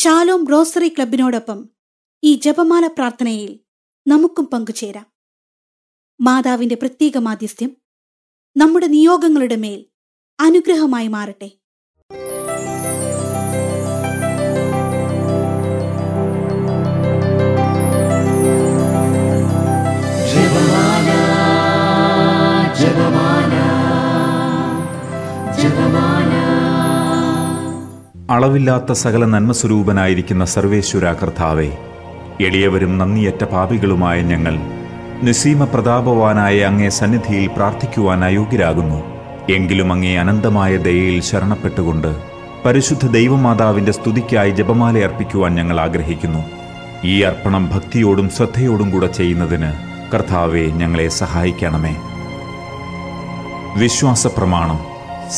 Shalom grocery ക്ലബിനോടൊപ്പം ഈ ജപമാല പ്രാർത്ഥനയിൽ നമുക്കും പങ്കുചേരാം. മാതാവിന്റെ പ്രത്യേക മാധ്യസ്ഥ്യം നമ്മുടെ നിയോഗങ്ങളുടെ മേൽ അനുഗ്രഹമായി മാറട്ടെ. അളവില്ലാത്ത സകല നന്മസ്വരൂപനായിരിക്കുന്ന സർവേശ്വര കർത്താവെ എളിയവരും നന്ദിയറ്റ പാപികളുമായ ഞങ്ങൾ നിസീമ പ്രതാപവാനായ അങ്ങേ സന്നിധിയിൽ പ്രാർത്ഥിക്കുവാൻ അയോഗ്യരാകുന്നു. എങ്കിലും അങ്ങേ അനന്തമായ ദയയിൽ ശരണപ്പെട്ടുകൊണ്ട് പരിശുദ്ധ ദൈവമാതാവിന്റെ സ്തുതിക്കായി ജപമാല അർപ്പിക്കുവാൻ ഞങ്ങൾ ആഗ്രഹിക്കുന്നു. ഈ അർപ്പണം ഭക്തിയോടും ശ്രദ്ധയോടും കൂടെ ചെയ്യുന്നതിന് കർത്താവെ ഞങ്ങളെ സഹായിക്കണമേ. വിശ്വാസ പ്രമാണം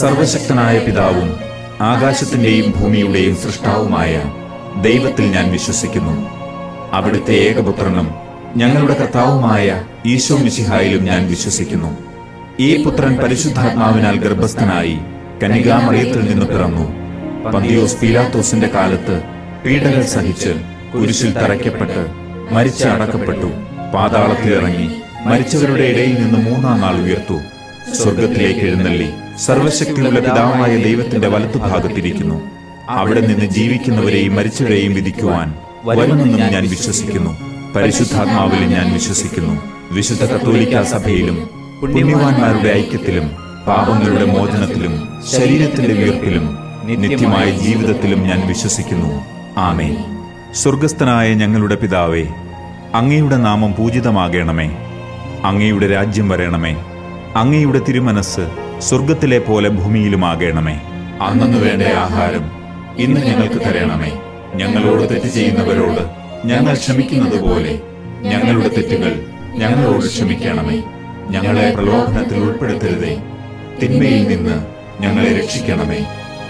സർവശക്തനായ പിതാവും ആകാശത്തിന്റെയും ഭൂമിയുടെയും സൃഷ്ടാവുമായ ദൈവത്തിൽ ഞാൻ വിശ്വസിക്കുന്നു. അവിടുത്തെ ഏകപുത്രനും ഞങ്ങളുടെ കർത്താവുമായ ഈശോ മിശിഹായിലും ഞാൻ വിശ്വസിക്കുന്നു. ഈ പുത്രൻ പരിശുദ്ധാത്മാവിനാൽ ഗർഭസ്ഥനായി കനികാമറിയത്തിൽ നിന്ന് പിറന്നു. പന്തിയോസ് പീലാത്തോസിന്റെ കാലത്ത് പീഡകൾ സഹിച്ച് കുരിശിൽ തറയ്ക്കപ്പെട്ട് മരിച്ച് അടക്കപ്പെട്ടു. പാതാളത്തിലിറങ്ങി മരിച്ചവരുടെ ഇടയിൽ നിന്ന് മൂന്നാം നാൾ ഉയർത്തു. സ്വർഗത്തിലേക്ക് എഴുന്നള്ളി. സർവശക്തിയുള്ള പിതാവായ ദൈവത്തിന്റെ വലത്തുഭാഗത്തിരിക്കുന്നു അവിടെ നിന്ന് ജീവിക്കുന്നവരെയും മരിച്ചവരെയും വിധിക്കുവാൻ വരുമെന്നും ഞാൻ വിശ്വസിക്കുന്നു. പരിശുദ്ധാത്മാവിലും ഞാൻ വിശ്വസിക്കുന്നു. വിശുദ്ധ കത്തോലിക്ക സഭയിലും പുണ്യവാന്മാരുടെ ഐക്യത്തിലും പാപങ്ങളുടെ മോചനത്തിലും ശരീരത്തിന്റെ വീർപ്പിലും നിത്യമായ ജീവിതത്തിലും ഞാൻ വിശ്വസിക്കുന്നു. ആമേ സ്വർഗസ്ഥനായ ഞങ്ങളുടെ പിതാവേ അങ്ങയുടെ നാമം പൂജിതമാകണമേ. അങ്ങയുടെ രാജ്യം വരണമേ. അങ്ങയുടെ തിരുമനസ് സ്വർഗത്തിലെ പോലെ ഭൂമിയിലുമാകണമേ. അന്നു വേണ്ട ആഹാരം. ഇന്ന് ഞങ്ങൾക്ക് തരണമേ. ഞങ്ങളോട് തെറ്റ് ചെയ്യുന്നവരോട് ഞങ്ങൾ ക്ഷമിക്കുന്നത് പോലെ ഞങ്ങളുടെ തെറ്റുകൾ ഞങ്ങളോട് ക്ഷമിക്കണമേ. ഞങ്ങളെ പ്രലോഭനത്തിൽ ഉൾപ്പെടുത്തരുതേ. തിന്മയിൽ നിന്ന് ഞങ്ങളെ രക്ഷിക്കണമേ.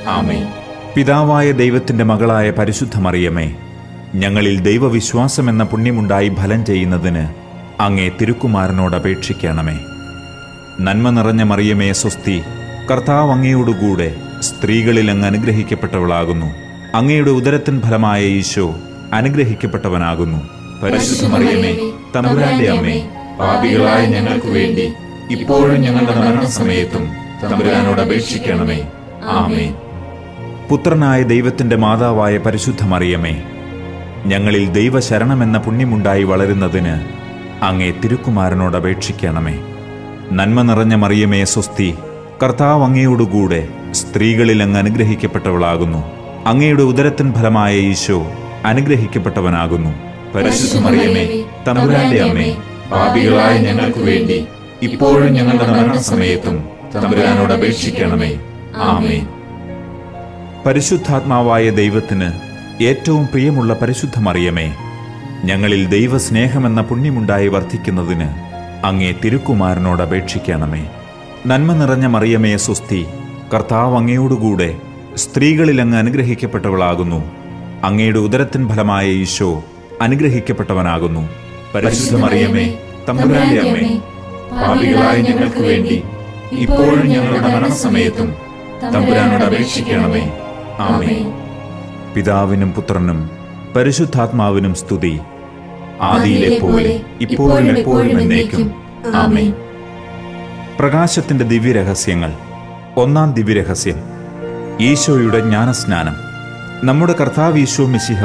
ആമേ പിതാവായ ദൈവത്തിന്റെ മകളായ പരിശുദ്ധ മറിയമേ ഞങ്ങളിൽ ദൈവവിശ്വാസം എന്ന പുണ്യമുണ്ടായി ഫലം ചെയ്യുന്നതിന് അങ്ങേ തിരുക്കുമാരനോട് അപേക്ഷിക്കണമേ. നന്മ നിറഞ്ഞ മറിയമേ സ്വസ്തി കർത്താവ് അങ്ങയോടുകൂടെ സ്ത്രീകളിൽ അങ്ങ് അനുഗ്രഹിക്കപ്പെട്ടവളാകുന്നു. അങ്ങയുടെ ഉദരത്തിൻ ഫലമായ ഈശോ അനുഗ്രഹിക്കപ്പെട്ടവനാകുന്നു. പരിശുദ്ധ മറിയമേ തമ്പുരാന്റെ അമ്മേ പാപികളായ ഞങ്ങൾക്ക് വേണ്ടി ഇപ്പോഴും ഞങ്ങളുടെ മരണസമയത്തും തമ്പുരാനോട് അപേക്ഷിക്കണമേ. ആമേ പുത്രനായ ദൈവത്തിന്റെ മാതാവായ പരിശുദ്ധ മറിയമേ ഞങ്ങളിൽ ദൈവശരണമെന്ന പുണ്യമുണ്ടായി വളരുന്നതിന് അങ്ങേ തിരുക്കുമാരനോട് അപേക്ഷിക്കണമേ. നന്മ നിറഞ്ഞ മറിയമേ സ്വസ്തി കർത്താവ് അങ്ങയോടുകൂടെ സ്ത്രീകളിൽ അങ്ങ് അനുഗ്രഹിക്കപ്പെട്ടവളാകുന്നു. അങ്ങയുടെ ഉദരത്തിൻ ഫലമായ ഈശോ അനുഗ്രഹിക്കപ്പെട്ടവനാകുന്നു. പരിശുദ്ധ മറിയമേ തമ്പുരാന്റെ അമ്മേ പാപികളായ ഞങ്ങൾക്ക് വേണ്ടി ഇപ്പോഴും ഞങ്ങളുടെ മരണസമയത്തും തമ്പുരാനോട് അപേക്ഷിക്കണമേ. ആമേ പരിശുദ്ധാത്മാവായ ദൈവത്തിന് ഏറ്റവും പ്രിയമുള്ള പരിശുദ്ധ മറിയമേ ഞങ്ങളിൽ ദൈവസ്നേഹമെന്ന പുണ്യമുണ്ടായി വർദ്ധിക്കുന്നതിന് അങ്ങേ തിരുക്കുമാരനോട് അപേക്ഷിക്കണമേ. നന്മ നിറഞ്ഞ മറിയമേ സുസ്തി കർത്താവ് അങ്ങയോടുകൂടെ സ്ത്രീകളിൽ അങ്ങ് അനുഗ്രഹിക്കപ്പെട്ടവളാകുന്നു. അങ്ങയുടെ ഉദരത്തിൻ ഫലമായ ഈശോ അനുഗ്രഹിക്കപ്പെട്ടവനാകുന്നു. പരിശുദ്ധ മറിയമേ തമ്പുരാന്റെ അമ്മേ പാപികളായ ഞങ്ങൾക്ക് വേണ്ടി ഇപ്പോഴും ഞങ്ങളുടെ മരണസമയത്തും തമ്പുരാനോട് അപേക്ഷിക്കണമേ. ആമേ പിതാവിനും പുത്രനും പരിശുദ്ധാത്മാവിനും സ്തുതി. ആദിയിലെ പോലെ ഇപ്പോഴും എപ്പോഴും എന്നേക്കും. ആമേ പ്രകാശത്തിന്റെ ദിവ്യരഹസ്യങ്ങൾ. ഒന്നാം ദിവ്യരഹസ്യം. ഈശോയുടെ ജ്ഞാനസ്നാനം. നമ്മുടെ കർത്താവ് ഈശോ മിശിഹ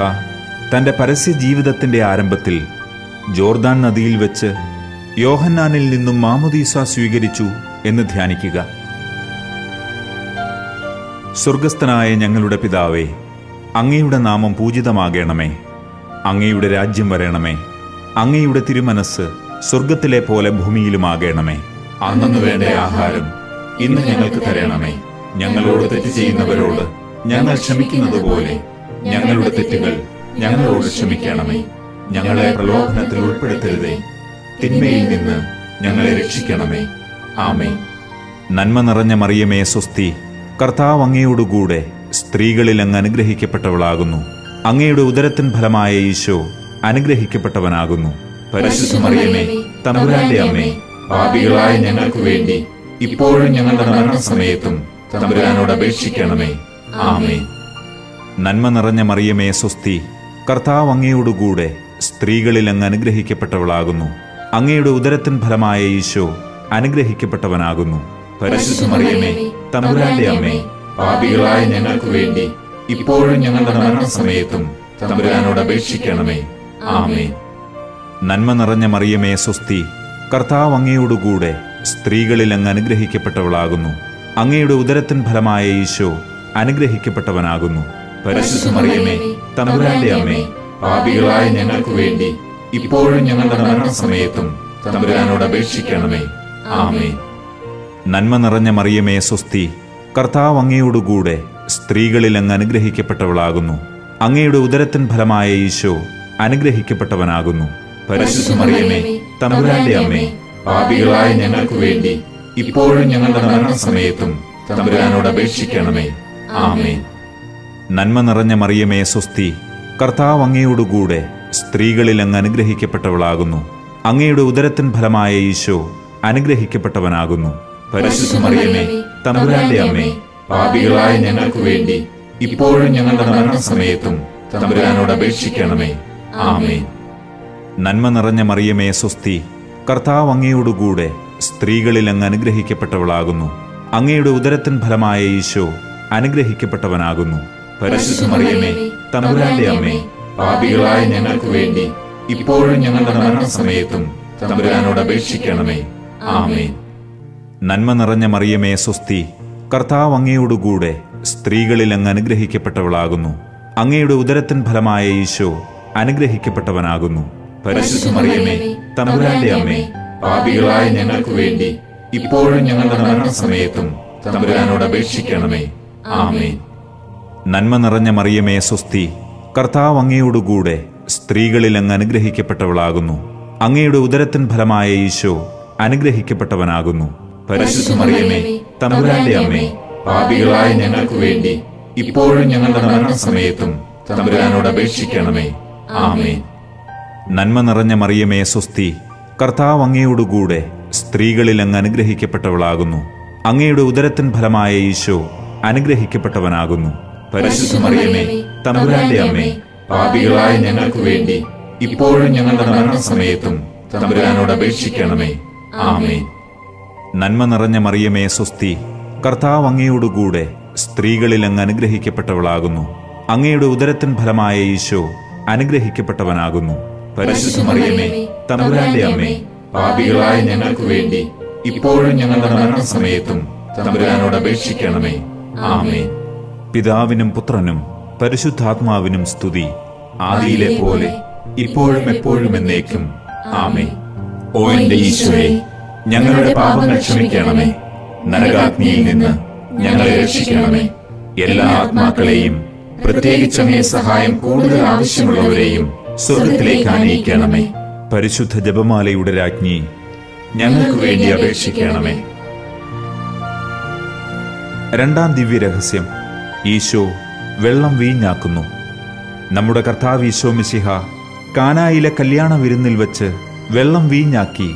തന്റെ പരസ്യ ജീവിതത്തിന്റെ ആരംഭത്തിൽ ജോർദാൻ നദിയിൽ വെച്ച് യോഹന്നാനിൽ നിന്നും മാമുദീസ സ്വീകരിച്ചു എന്ന് ധ്യാനിക്കുക. സ്വർഗസ്ഥനായ ഞങ്ങളുടെ പിതാവേ അങ്ങയുടെ നാമം പൂജിതമാകണമേ. അങ്ങയുടെ രാജ്യം വരണമേ. അങ്ങയുടെ തിരുമനസ് സ്വർഗത്തിലെ പോലെ ഭൂമിയിലുമാകണമേ. അന്നു വേണ്ട ആഹാരം ഇന്ന് ഞങ്ങൾക്ക് തരണമേ. ഞങ്ങളോട് തെറ്റ് ചെയ്യുന്നവരോട് ഞങ്ങൾ ക്ഷമിക്കുന്നത് പോലെ ഞങ്ങളുടെ തെറ്റുകൾ ഞങ്ങളോട് ക്ഷമിക്കണമേ. ഞങ്ങളെ പ്രലോഭനത്തിൽ ഉൾപ്പെടുത്തരുതേ. തിന്മയിൽ നിന്ന് ഞങ്ങളെ രക്ഷിക്കണമേ. ആമേ നന്മ നിറഞ്ഞ മറിയമേ സ്വസ്തി കർത്താവ് അങ്ങയോടുകൂടെ സ്ത്രീകളിൽ അങ്ങ് അനുഗ്രഹിക്കപ്പെട്ടവളാകുന്നു. അങ്ങയുടെ ഉദരത്തിൻ ഫലമായ ഈശോ അനുഗ്രഹിക്കപ്പെട്ടവനാകുന്നു. പരിശുദ്ധ മറിയമേ തമ്പുരാന്റെ അമ്മേ പാപികളായ ഞങ്ങൾക്ക് വേണ്ടി ഇപ്പോഴും ഞങ്ങളുടെ മരണസമയത്തും തമ്പുരാനോട് അപേക്ഷിക്കണമേ. ആമേ നന്മ നിറഞ്ഞ മറിയമേ സ്വസ്തി കർത്താവ് അങ്ങയോടുകൂടെ സ്ത്രീകളിൽ അങ്ങ് അനുഗ്രഹിക്കപ്പെട്ടവളാകുന്നു. അങ്ങയുടെ ഉദരത്തിൻ ഫലമായ ഈശോ അനുഗ്രഹിക്കപ്പെട്ടവനാകുന്നു. പരിശുദ്ധ മറിയമേ തമ്പുരാന്റെ അമ്മേ പാപികളായ ഞങ്ങൾക്ക് വേണ്ടി ഇപ്പോഴും ഞങ്ങളുടെ മരണസമയത്തും തമ്പുരാനോട് അപേക്ഷിക്കണമേ. ആമേൻ. നന്മ നിറഞ്ഞ മറിയമേ സ്വസ്തി കർത്താവ് അങ്ങയോടുകൂടെ സ്ത്രീകളിൽ അങ്ങ് അനുഗ്രഹിക്കപ്പെട്ടവളാകുന്നു. അങ്ങയുടെ ഉദരത്തിൻ ഫലമായ ഈശോ അനുഗ്രഹിക്കപ്പെട്ടവനാകുന്നു. തമ്പുരാന്റെ അമ്മേ പാപികളായ ഞങ്ങൾക്ക് വേണ്ടി ഇപ്പോഴും ഞങ്ങളുടെ മരണസമയത്തും തമ്പുരാനോട് അപേക്ഷിക്കണമേ. ആമേൻ. നന്മ നിറഞ്ഞ മറിയമേ സ്വസ്തി കർത്താവ് അങ്ങയോടുകൂടെ സ്ത്രീകളിൽ അങ്ങ് അനുഗ്രഹിക്കപ്പെട്ടവളാകുന്നു. അങ്ങയുടെ ഉദരത്തിൻ ഫലമായ ഈശോ അനുഗ്രഹിക്കപ്പെട്ടവനാകുന്നു. പരിശുദ്ധ മറിയമേ തമ്പുരാന്റെ അമ്മേ പാപികളായ ഞങ്ങൾക്ക് വേണ്ടി ഇപ്പോഴും ഞങ്ങളുടെ മരണസമയത്തും തമ്പുരാനോട് അപേക്ഷിക്കണമേ. ആമേൻ. നന്മ നിറഞ്ഞ മറിയമേ സ്വസ്തി കർത്താവ് അങ്ങയോടുകൂടെ സ്ത്രീകളിൽ അങ്ങ് അനുഗ്രഹിക്കപ്പെട്ടവളാകുന്നു. അങ്ങയുടെ ഉദരത്തിൻ ഫലമായ ഈശോ അനുഗ്രഹിക്കപ്പെട്ടവനാകുന്നു. പരിശുദ്ധ മറിയമേ തമ്പുരാന്റെ അമ്മേ പാപികളായ ഞങ്ങൾക്ക് വേണ്ടി ഇപ്പോഴും ഞങ്ങളുടെ മരണസമയത്തും തമ്പുരാനോട് അപേക്ഷിക്കണമേ. ആമേൻ. നന്മ നിറഞ്ഞ മറിയമേ സ്വസ്തി കർത്താവ് അങ്ങയോടുകൂടെ സ്ത്രീകളിൽ അങ്ങ് അനുഗ്രഹിക്കപ്പെട്ടവളാകുന്നു. അങ്ങയുടെ ഉദരത്തിൻ ഫലമായ ഈശോ അനുഗ്രഹിക്കപ്പെട്ടവനാകുന്നു. മറിയമേ തമ്പുരാന്റെ അമ്മേ പാപികളായ ഞങ്ങൾക്ക് വേണ്ടി ഇപ്പോഴും ഞങ്ങളുടെ മരണസമയത്തും തമ്പുരാനോട് അപേക്ഷിക്കണമേ. ആമേൻ. നന്മ നിറഞ്ഞ മറിയമേ സ്വസ്തി കർത്താവ് അങ്ങയോടുകൂടെ സ്ത്രീകളിൽ അങ്ങ് അനുഗ്രഹിക്കപ്പെട്ടവളാകുന്നു. അങ്ങയുടെ ഉദരത്തിൻ ഫലമായ ഈശോ അനുഗ്രഹിക്കപ്പെട്ടവനാകുന്നു. പരിശുദ്ധ മറിയമേ തമ്പുരാന്റെ അമ്മേ പാപികളായ ഞങ്ങൾക്ക് വേണ്ടി ഇപ്പോഴും ഞങ്ങളുടെ മരണസമയത്തും തമ്പുരാനോട് അപേക്ഷിക്കണമേ. ആമേ നന്മ നിറഞ്ഞ മറിയമേ സ്വസ്തി കർത്താവ് അങ്ങയോടുകൂടെ സ്ത്രീകളിൽ അങ്ങ് അനുഗ്രഹിക്കപ്പെട്ടവളാകുന്നു. അങ്ങയുടെ ഉദരത്തിൻ ഫലമായ ഈശോ അനുഗ്രഹിക്കപ്പെട്ടവനാകുന്നു. പരിശുദ്ധ മറിയമേ തമ്പുരാന്റെ അമ്മേ പാപികളായ ഞങ്ങൾക്ക് വേണ്ടി ഇപ്പോഴും ഞങ്ങളുടെ മരണസമയത്തും തമ്പുരാനോട് അപേക്ഷിക്കണമേ. ആമേൻ. നന്മ നിറഞ്ഞ മറിയമേ സ്വസ്തി കർത്താവ് അങ്ങയോടുകൂടെ സ്ത്രീകളിൽ അങ്ങ് അനുഗ്രഹിക്കപ്പെട്ടവളാകുന്നു. അങ്ങയുടെ ഉദരത്തിൻ ഫലമായ ഈശോ അനുഗ്രഹിക്കപ്പെട്ടവനാകുന്നു. പരിശുദ്ധ മറിയമേ തമ്പുരാന്റെ അമ്മേ പാപികളായ ഞങ്ങൾക്ക് വേണ്ടി ഇപ്പോഴും ഞങ്ങളുടെ മരണസമയത്തും തമ്പുരാനോട് അപേക്ഷിക്കണമേ. ആമേൻ. നന്മ നിറഞ്ഞ മറിയമേ സ്വസ്തി കർത്താവ് അങ്ങയോടുകൂടെ സ്ത്രീകളിൽ അങ്ങ് അനുഗ്രഹിക്കപ്പെട്ടവളാകുന്നു. അങ്ങയുടെ ഉദരത്തിൻ ഫലമായ ഈശോ അനുഗ്രഹിക്കപ്പെട്ടവനാകുന്നു. പരിശുദ്ധമറിയമേ തമ്പുരാന്റെ അമ്മേ പാപികളായ ഞങ്ങൾക്ക് വേണ്ടി ഇപ്പോഴും ഞങ്ങളുടെ മരണസമയത്തും തമ്പുരാനോട് അപേക്ഷിക്കണമേ. ആമേ പിതാവിനും പുത്രനും പരിശുദ്ധാത്മാവിനും സ്തുതി. ആദിയിലെ പോലെ ഇപ്പോഴും എപ്പോഴും എന്നേക്കും. ആമേ ഓ എന്റെ ഈശോയെ ഞങ്ങളുടെ പാപങ്ങൾ ക്ഷമിക്കണമേ. നരകാഗ്നിയിൽ നിന്ന് ഞങ്ങളെ രക്ഷിക്കണമേ. എല്ലാ ആത്മാക്കളെയും പ്രത്യേകിച്ച് അങ്ങേ സഹായം കൂടുതൽ ആവശ്യമുള്ളവരെയും സ്വർഗത്തിലേക്ക് ആനയിക്കണമേ പരിശുദ്ധ ജപമാലയുടെ രാജ്ഞി ഞങ്ങൾക്ക് വേണ്ടി അപേക്ഷിക്കണമേ. രണ്ടാം ദിവ്യ രഹസ്യം ഈശോ വെള്ളം വീഞ്ഞാക്കുന്നു. നമ്മുടെ കർത്താവ് ഈശോ മിശിഹ കാനായിലെ കല്യാണ വിരുന്നിൽ വെച്ച് വെള്ളം വീഞ്ഞാക്കി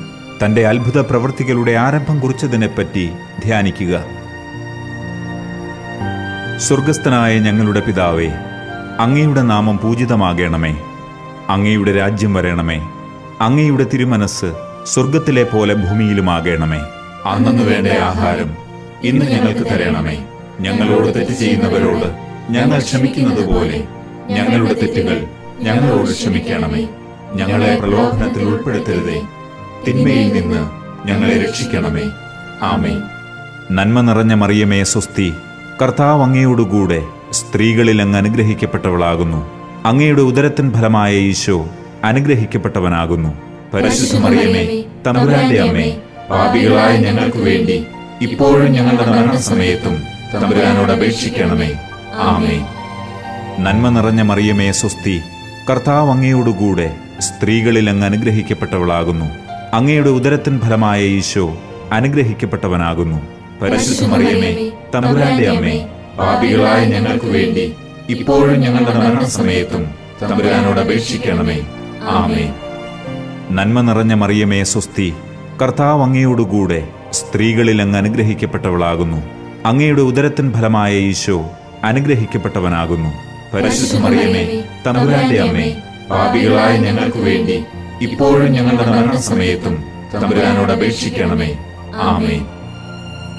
തന്റെ അത്ഭുത പ്രവൃത്തികളുടെ ആരംഭം കുറിച്ചതിനെപ്പറ്റി ധ്യാനിക്കുക. സ്വർഗസ്ഥനായ ഞങ്ങളുടെ പിതാവേ അങ്ങയുടെ നാമം പൂജിതമാകണമേ. അങ്ങയുടെ രാജ്യം വരണമേ. അങ്ങയുടെ തിരുമനസ് സ്വർഗത്തിലെ പോലെ ഭൂമിയിലുമാകണമേ. അന്നു വേണ്ട ആഹാരം ഇന്ന് ഞങ്ങൾക്ക് തരണമേ. ഞങ്ങളോട് തെറ്റ് ചെയ്യുന്നവരോട് ഞങ്ങൾ ക്ഷമിക്കുന്നത് പോലെ ഞങ്ങളുടെ തെറ്റുകൾ ഞങ്ങളോട് ക്ഷമിക്കണമേ. ഞങ്ങളെ പ്രലോഭനത്തിൽ ഉൾപ്പെടുത്തരുതേ. തിന്മയിൽ നിന്ന് ഞങ്ങളെ രക്ഷിക്കണമേ. ആമേ നന്മ നിറഞ്ഞ മറിയമേ സ്വസ്തി. കർത്താവ് അങ്ങയോടുകൂടെ സ്ത്രീകളിൽ അങ്ങ് അനുഗ്രഹിക്കപ്പെട്ടവളാകുന്നു. അങ്ങയുടെ ഉദരത്തിൻ ഫലമായ ഈശോ അനുഗ്രഹിക്കപ്പെട്ടവനാകുന്നു. തമ്പുരാന്റെ അമ്മേ പാപികളായ ഞങ്ങൾക്ക് വേണ്ടി ഇപ്പോഴും ഞങ്ങളുടെ മരണസമയത്തും തമ്പുരാനോട് അപേക്ഷിക്കണമേ. ആമേ നന്മ നിറഞ്ഞ മറിയമേ സ്വസ്തി കർത്താവ് അങ്ങയോടുകൂടെ സ്ത്രീകളിൽ അങ്ങ് അനുഗ്രഹിക്കപ്പെട്ടവളാകുന്നു. അങ്ങയുടെ ഉദരത്തിൻ ഫലമായ ഈശോ അനുഗ്രഹിക്കപ്പെട്ടവനാകുന്നു. പരിശുദ്ധ മറിയമേ തമ്പുരാന്റെ അമ്മേ പാപികളായ ഞങ്ങൾക്ക് വേണ്ടി ഇപ്പോഴും ഞങ്ങളുടെ മരണസമയത്തും തമ്പുരാനോട് അപേക്ഷിക്കണമേ. ആമേ നന്മ നിറഞ്ഞ മറിയമേ സ്വസ്തി കർത്താവ് അങ്ങയോടുകൂടെ സ്ത്രീകളിൽ അങ്ങ് അനുഗ്രഹിക്കപ്പെട്ടവളാകുന്നു. അങ്ങയുടെ ഉദരത്തിൻ ഫലമായ ഈശോ അനുഗ്രഹിക്കപ്പെട്ടവനാകുന്നു. പരിശുദ്ധ മറിയമേ തമ്പുരാന്റെ അമ്മേ പാപികളായ ഞങ്ങൾക്ക് വേണ്ടി ഇപ്പോഴും ഞങ്ങളുടെ മരണസമയത്തും തമ്പുരാനോട് അപേക്ഷിക്കണമേ. ആമേ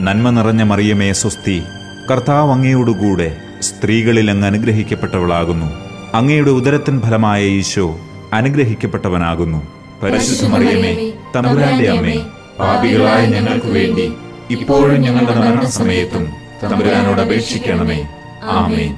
നന്മ നിറഞ്ഞ മറിയമേ സ്വസ്തി കർത്താവ് അങ്ങയോടുകൂടെ സ്ത്രീകളിൽ അങ്ങ് അനുഗ്രഹിക്കപ്പെട്ടവളാകുന്നു. അങ്ങയുടെ ഉദരത്തിൻ ഫലമായ ഈശോ അനുഗ്രഹിക്കപ്പെട്ടവനാകുന്നു. പരിശുദ്ധ മറിയമേ തമ്പുരാന്റെ അമ്മേ പാപികളായ ഞങ്ങൾക്ക് വേണ്ടി ഇപ്പോഴും ഞങ്ങളുടെ മരണസമയത്തും തമ്പുരാനോട് അപേക്ഷിക്കണമേ. ആമേ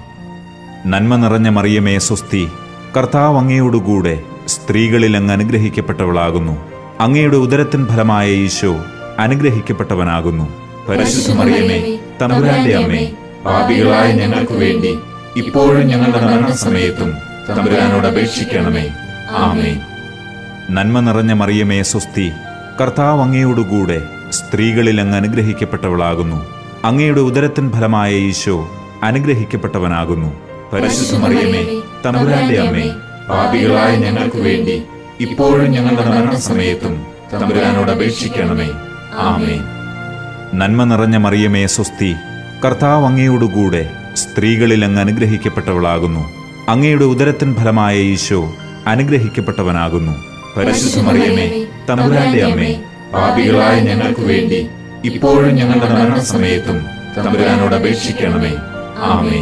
നന്മ നിറഞ്ഞ മറിയമേ സ്വസ്തി കർത്താവ് അങ്ങയോടുകൂടെ സ്ത്രീകളിൽ അങ്ങ് അനുഗ്രഹിക്കപ്പെട്ടവളാകുന്നു. അങ്ങയുടെ ഉദരത്തിൻ ഫലമായ ഈശോ അനുഗ്രഹിക്കപ്പെട്ടവനാകുന്നു. പരിശുദ്ധ മറിയമേ തമ്പുരാന്റെ അമ്മേ പാപികളായ ഞങ്ങൾക്ക് വേണ്ടി ഇപ്പോഴും ഞങ്ങളുടെ മരണസമയത്തും തമ്പുരാനോട് അപേക്ഷിക്കണമേ. ആമേ നന്മ നിറഞ്ഞ മറിയമേ സ്വസ്തി കർത്താവ് അങ്ങയോടുകൂടെ സ്ത്രീകളിൽ അങ്ങ് അനുഗ്രഹിക്കപ്പെട്ടവളാകുന്നു. അങ്ങയുടെ ഉദരത്തിൻ ഫലമായ ഈശോ അനുഗ്രഹിക്കപ്പെട്ടവനാകുന്നു. പരിശുദ്ധ മറിയമേ തമ്പുരാന്റെ അമ്മേ പാപികളായ ഞങ്ങൾക്ക് വേണ്ടി ഇപ്പോഴും ഞങ്ങളുടെ മരണസമയത്തും തമ്പുരാനോട് അപേക്ഷിക്കണമേ. ആമേ നന്മ നിറഞ്ഞ മറിയമേ സ്വസ്തി കർത്താവ് അങ്ങയോടുകൂടെ സ്ത്രീകളിൽ അങ്ങ് അനുഗ്രഹിക്കപ്പെട്ടവളാകുന്നു. അങ്ങയുടെ ഉദരത്തിൻ ഫലമായ ഈശോ അനുഗ്രഹിക്കപ്പെട്ടവനാകുന്നു. പരിശുദ്ധ മറിയമേ തമ്പുരാന്റെ അമ്മേ പാപികളായ ഞങ്ങൾക്ക് വേണ്ടി ഇപ്പോഴും ഞങ്ങളുടെ മരണസമയത്തും തമ്പുരാനോട് അപേക്ഷിക്കണമേ. ആമേ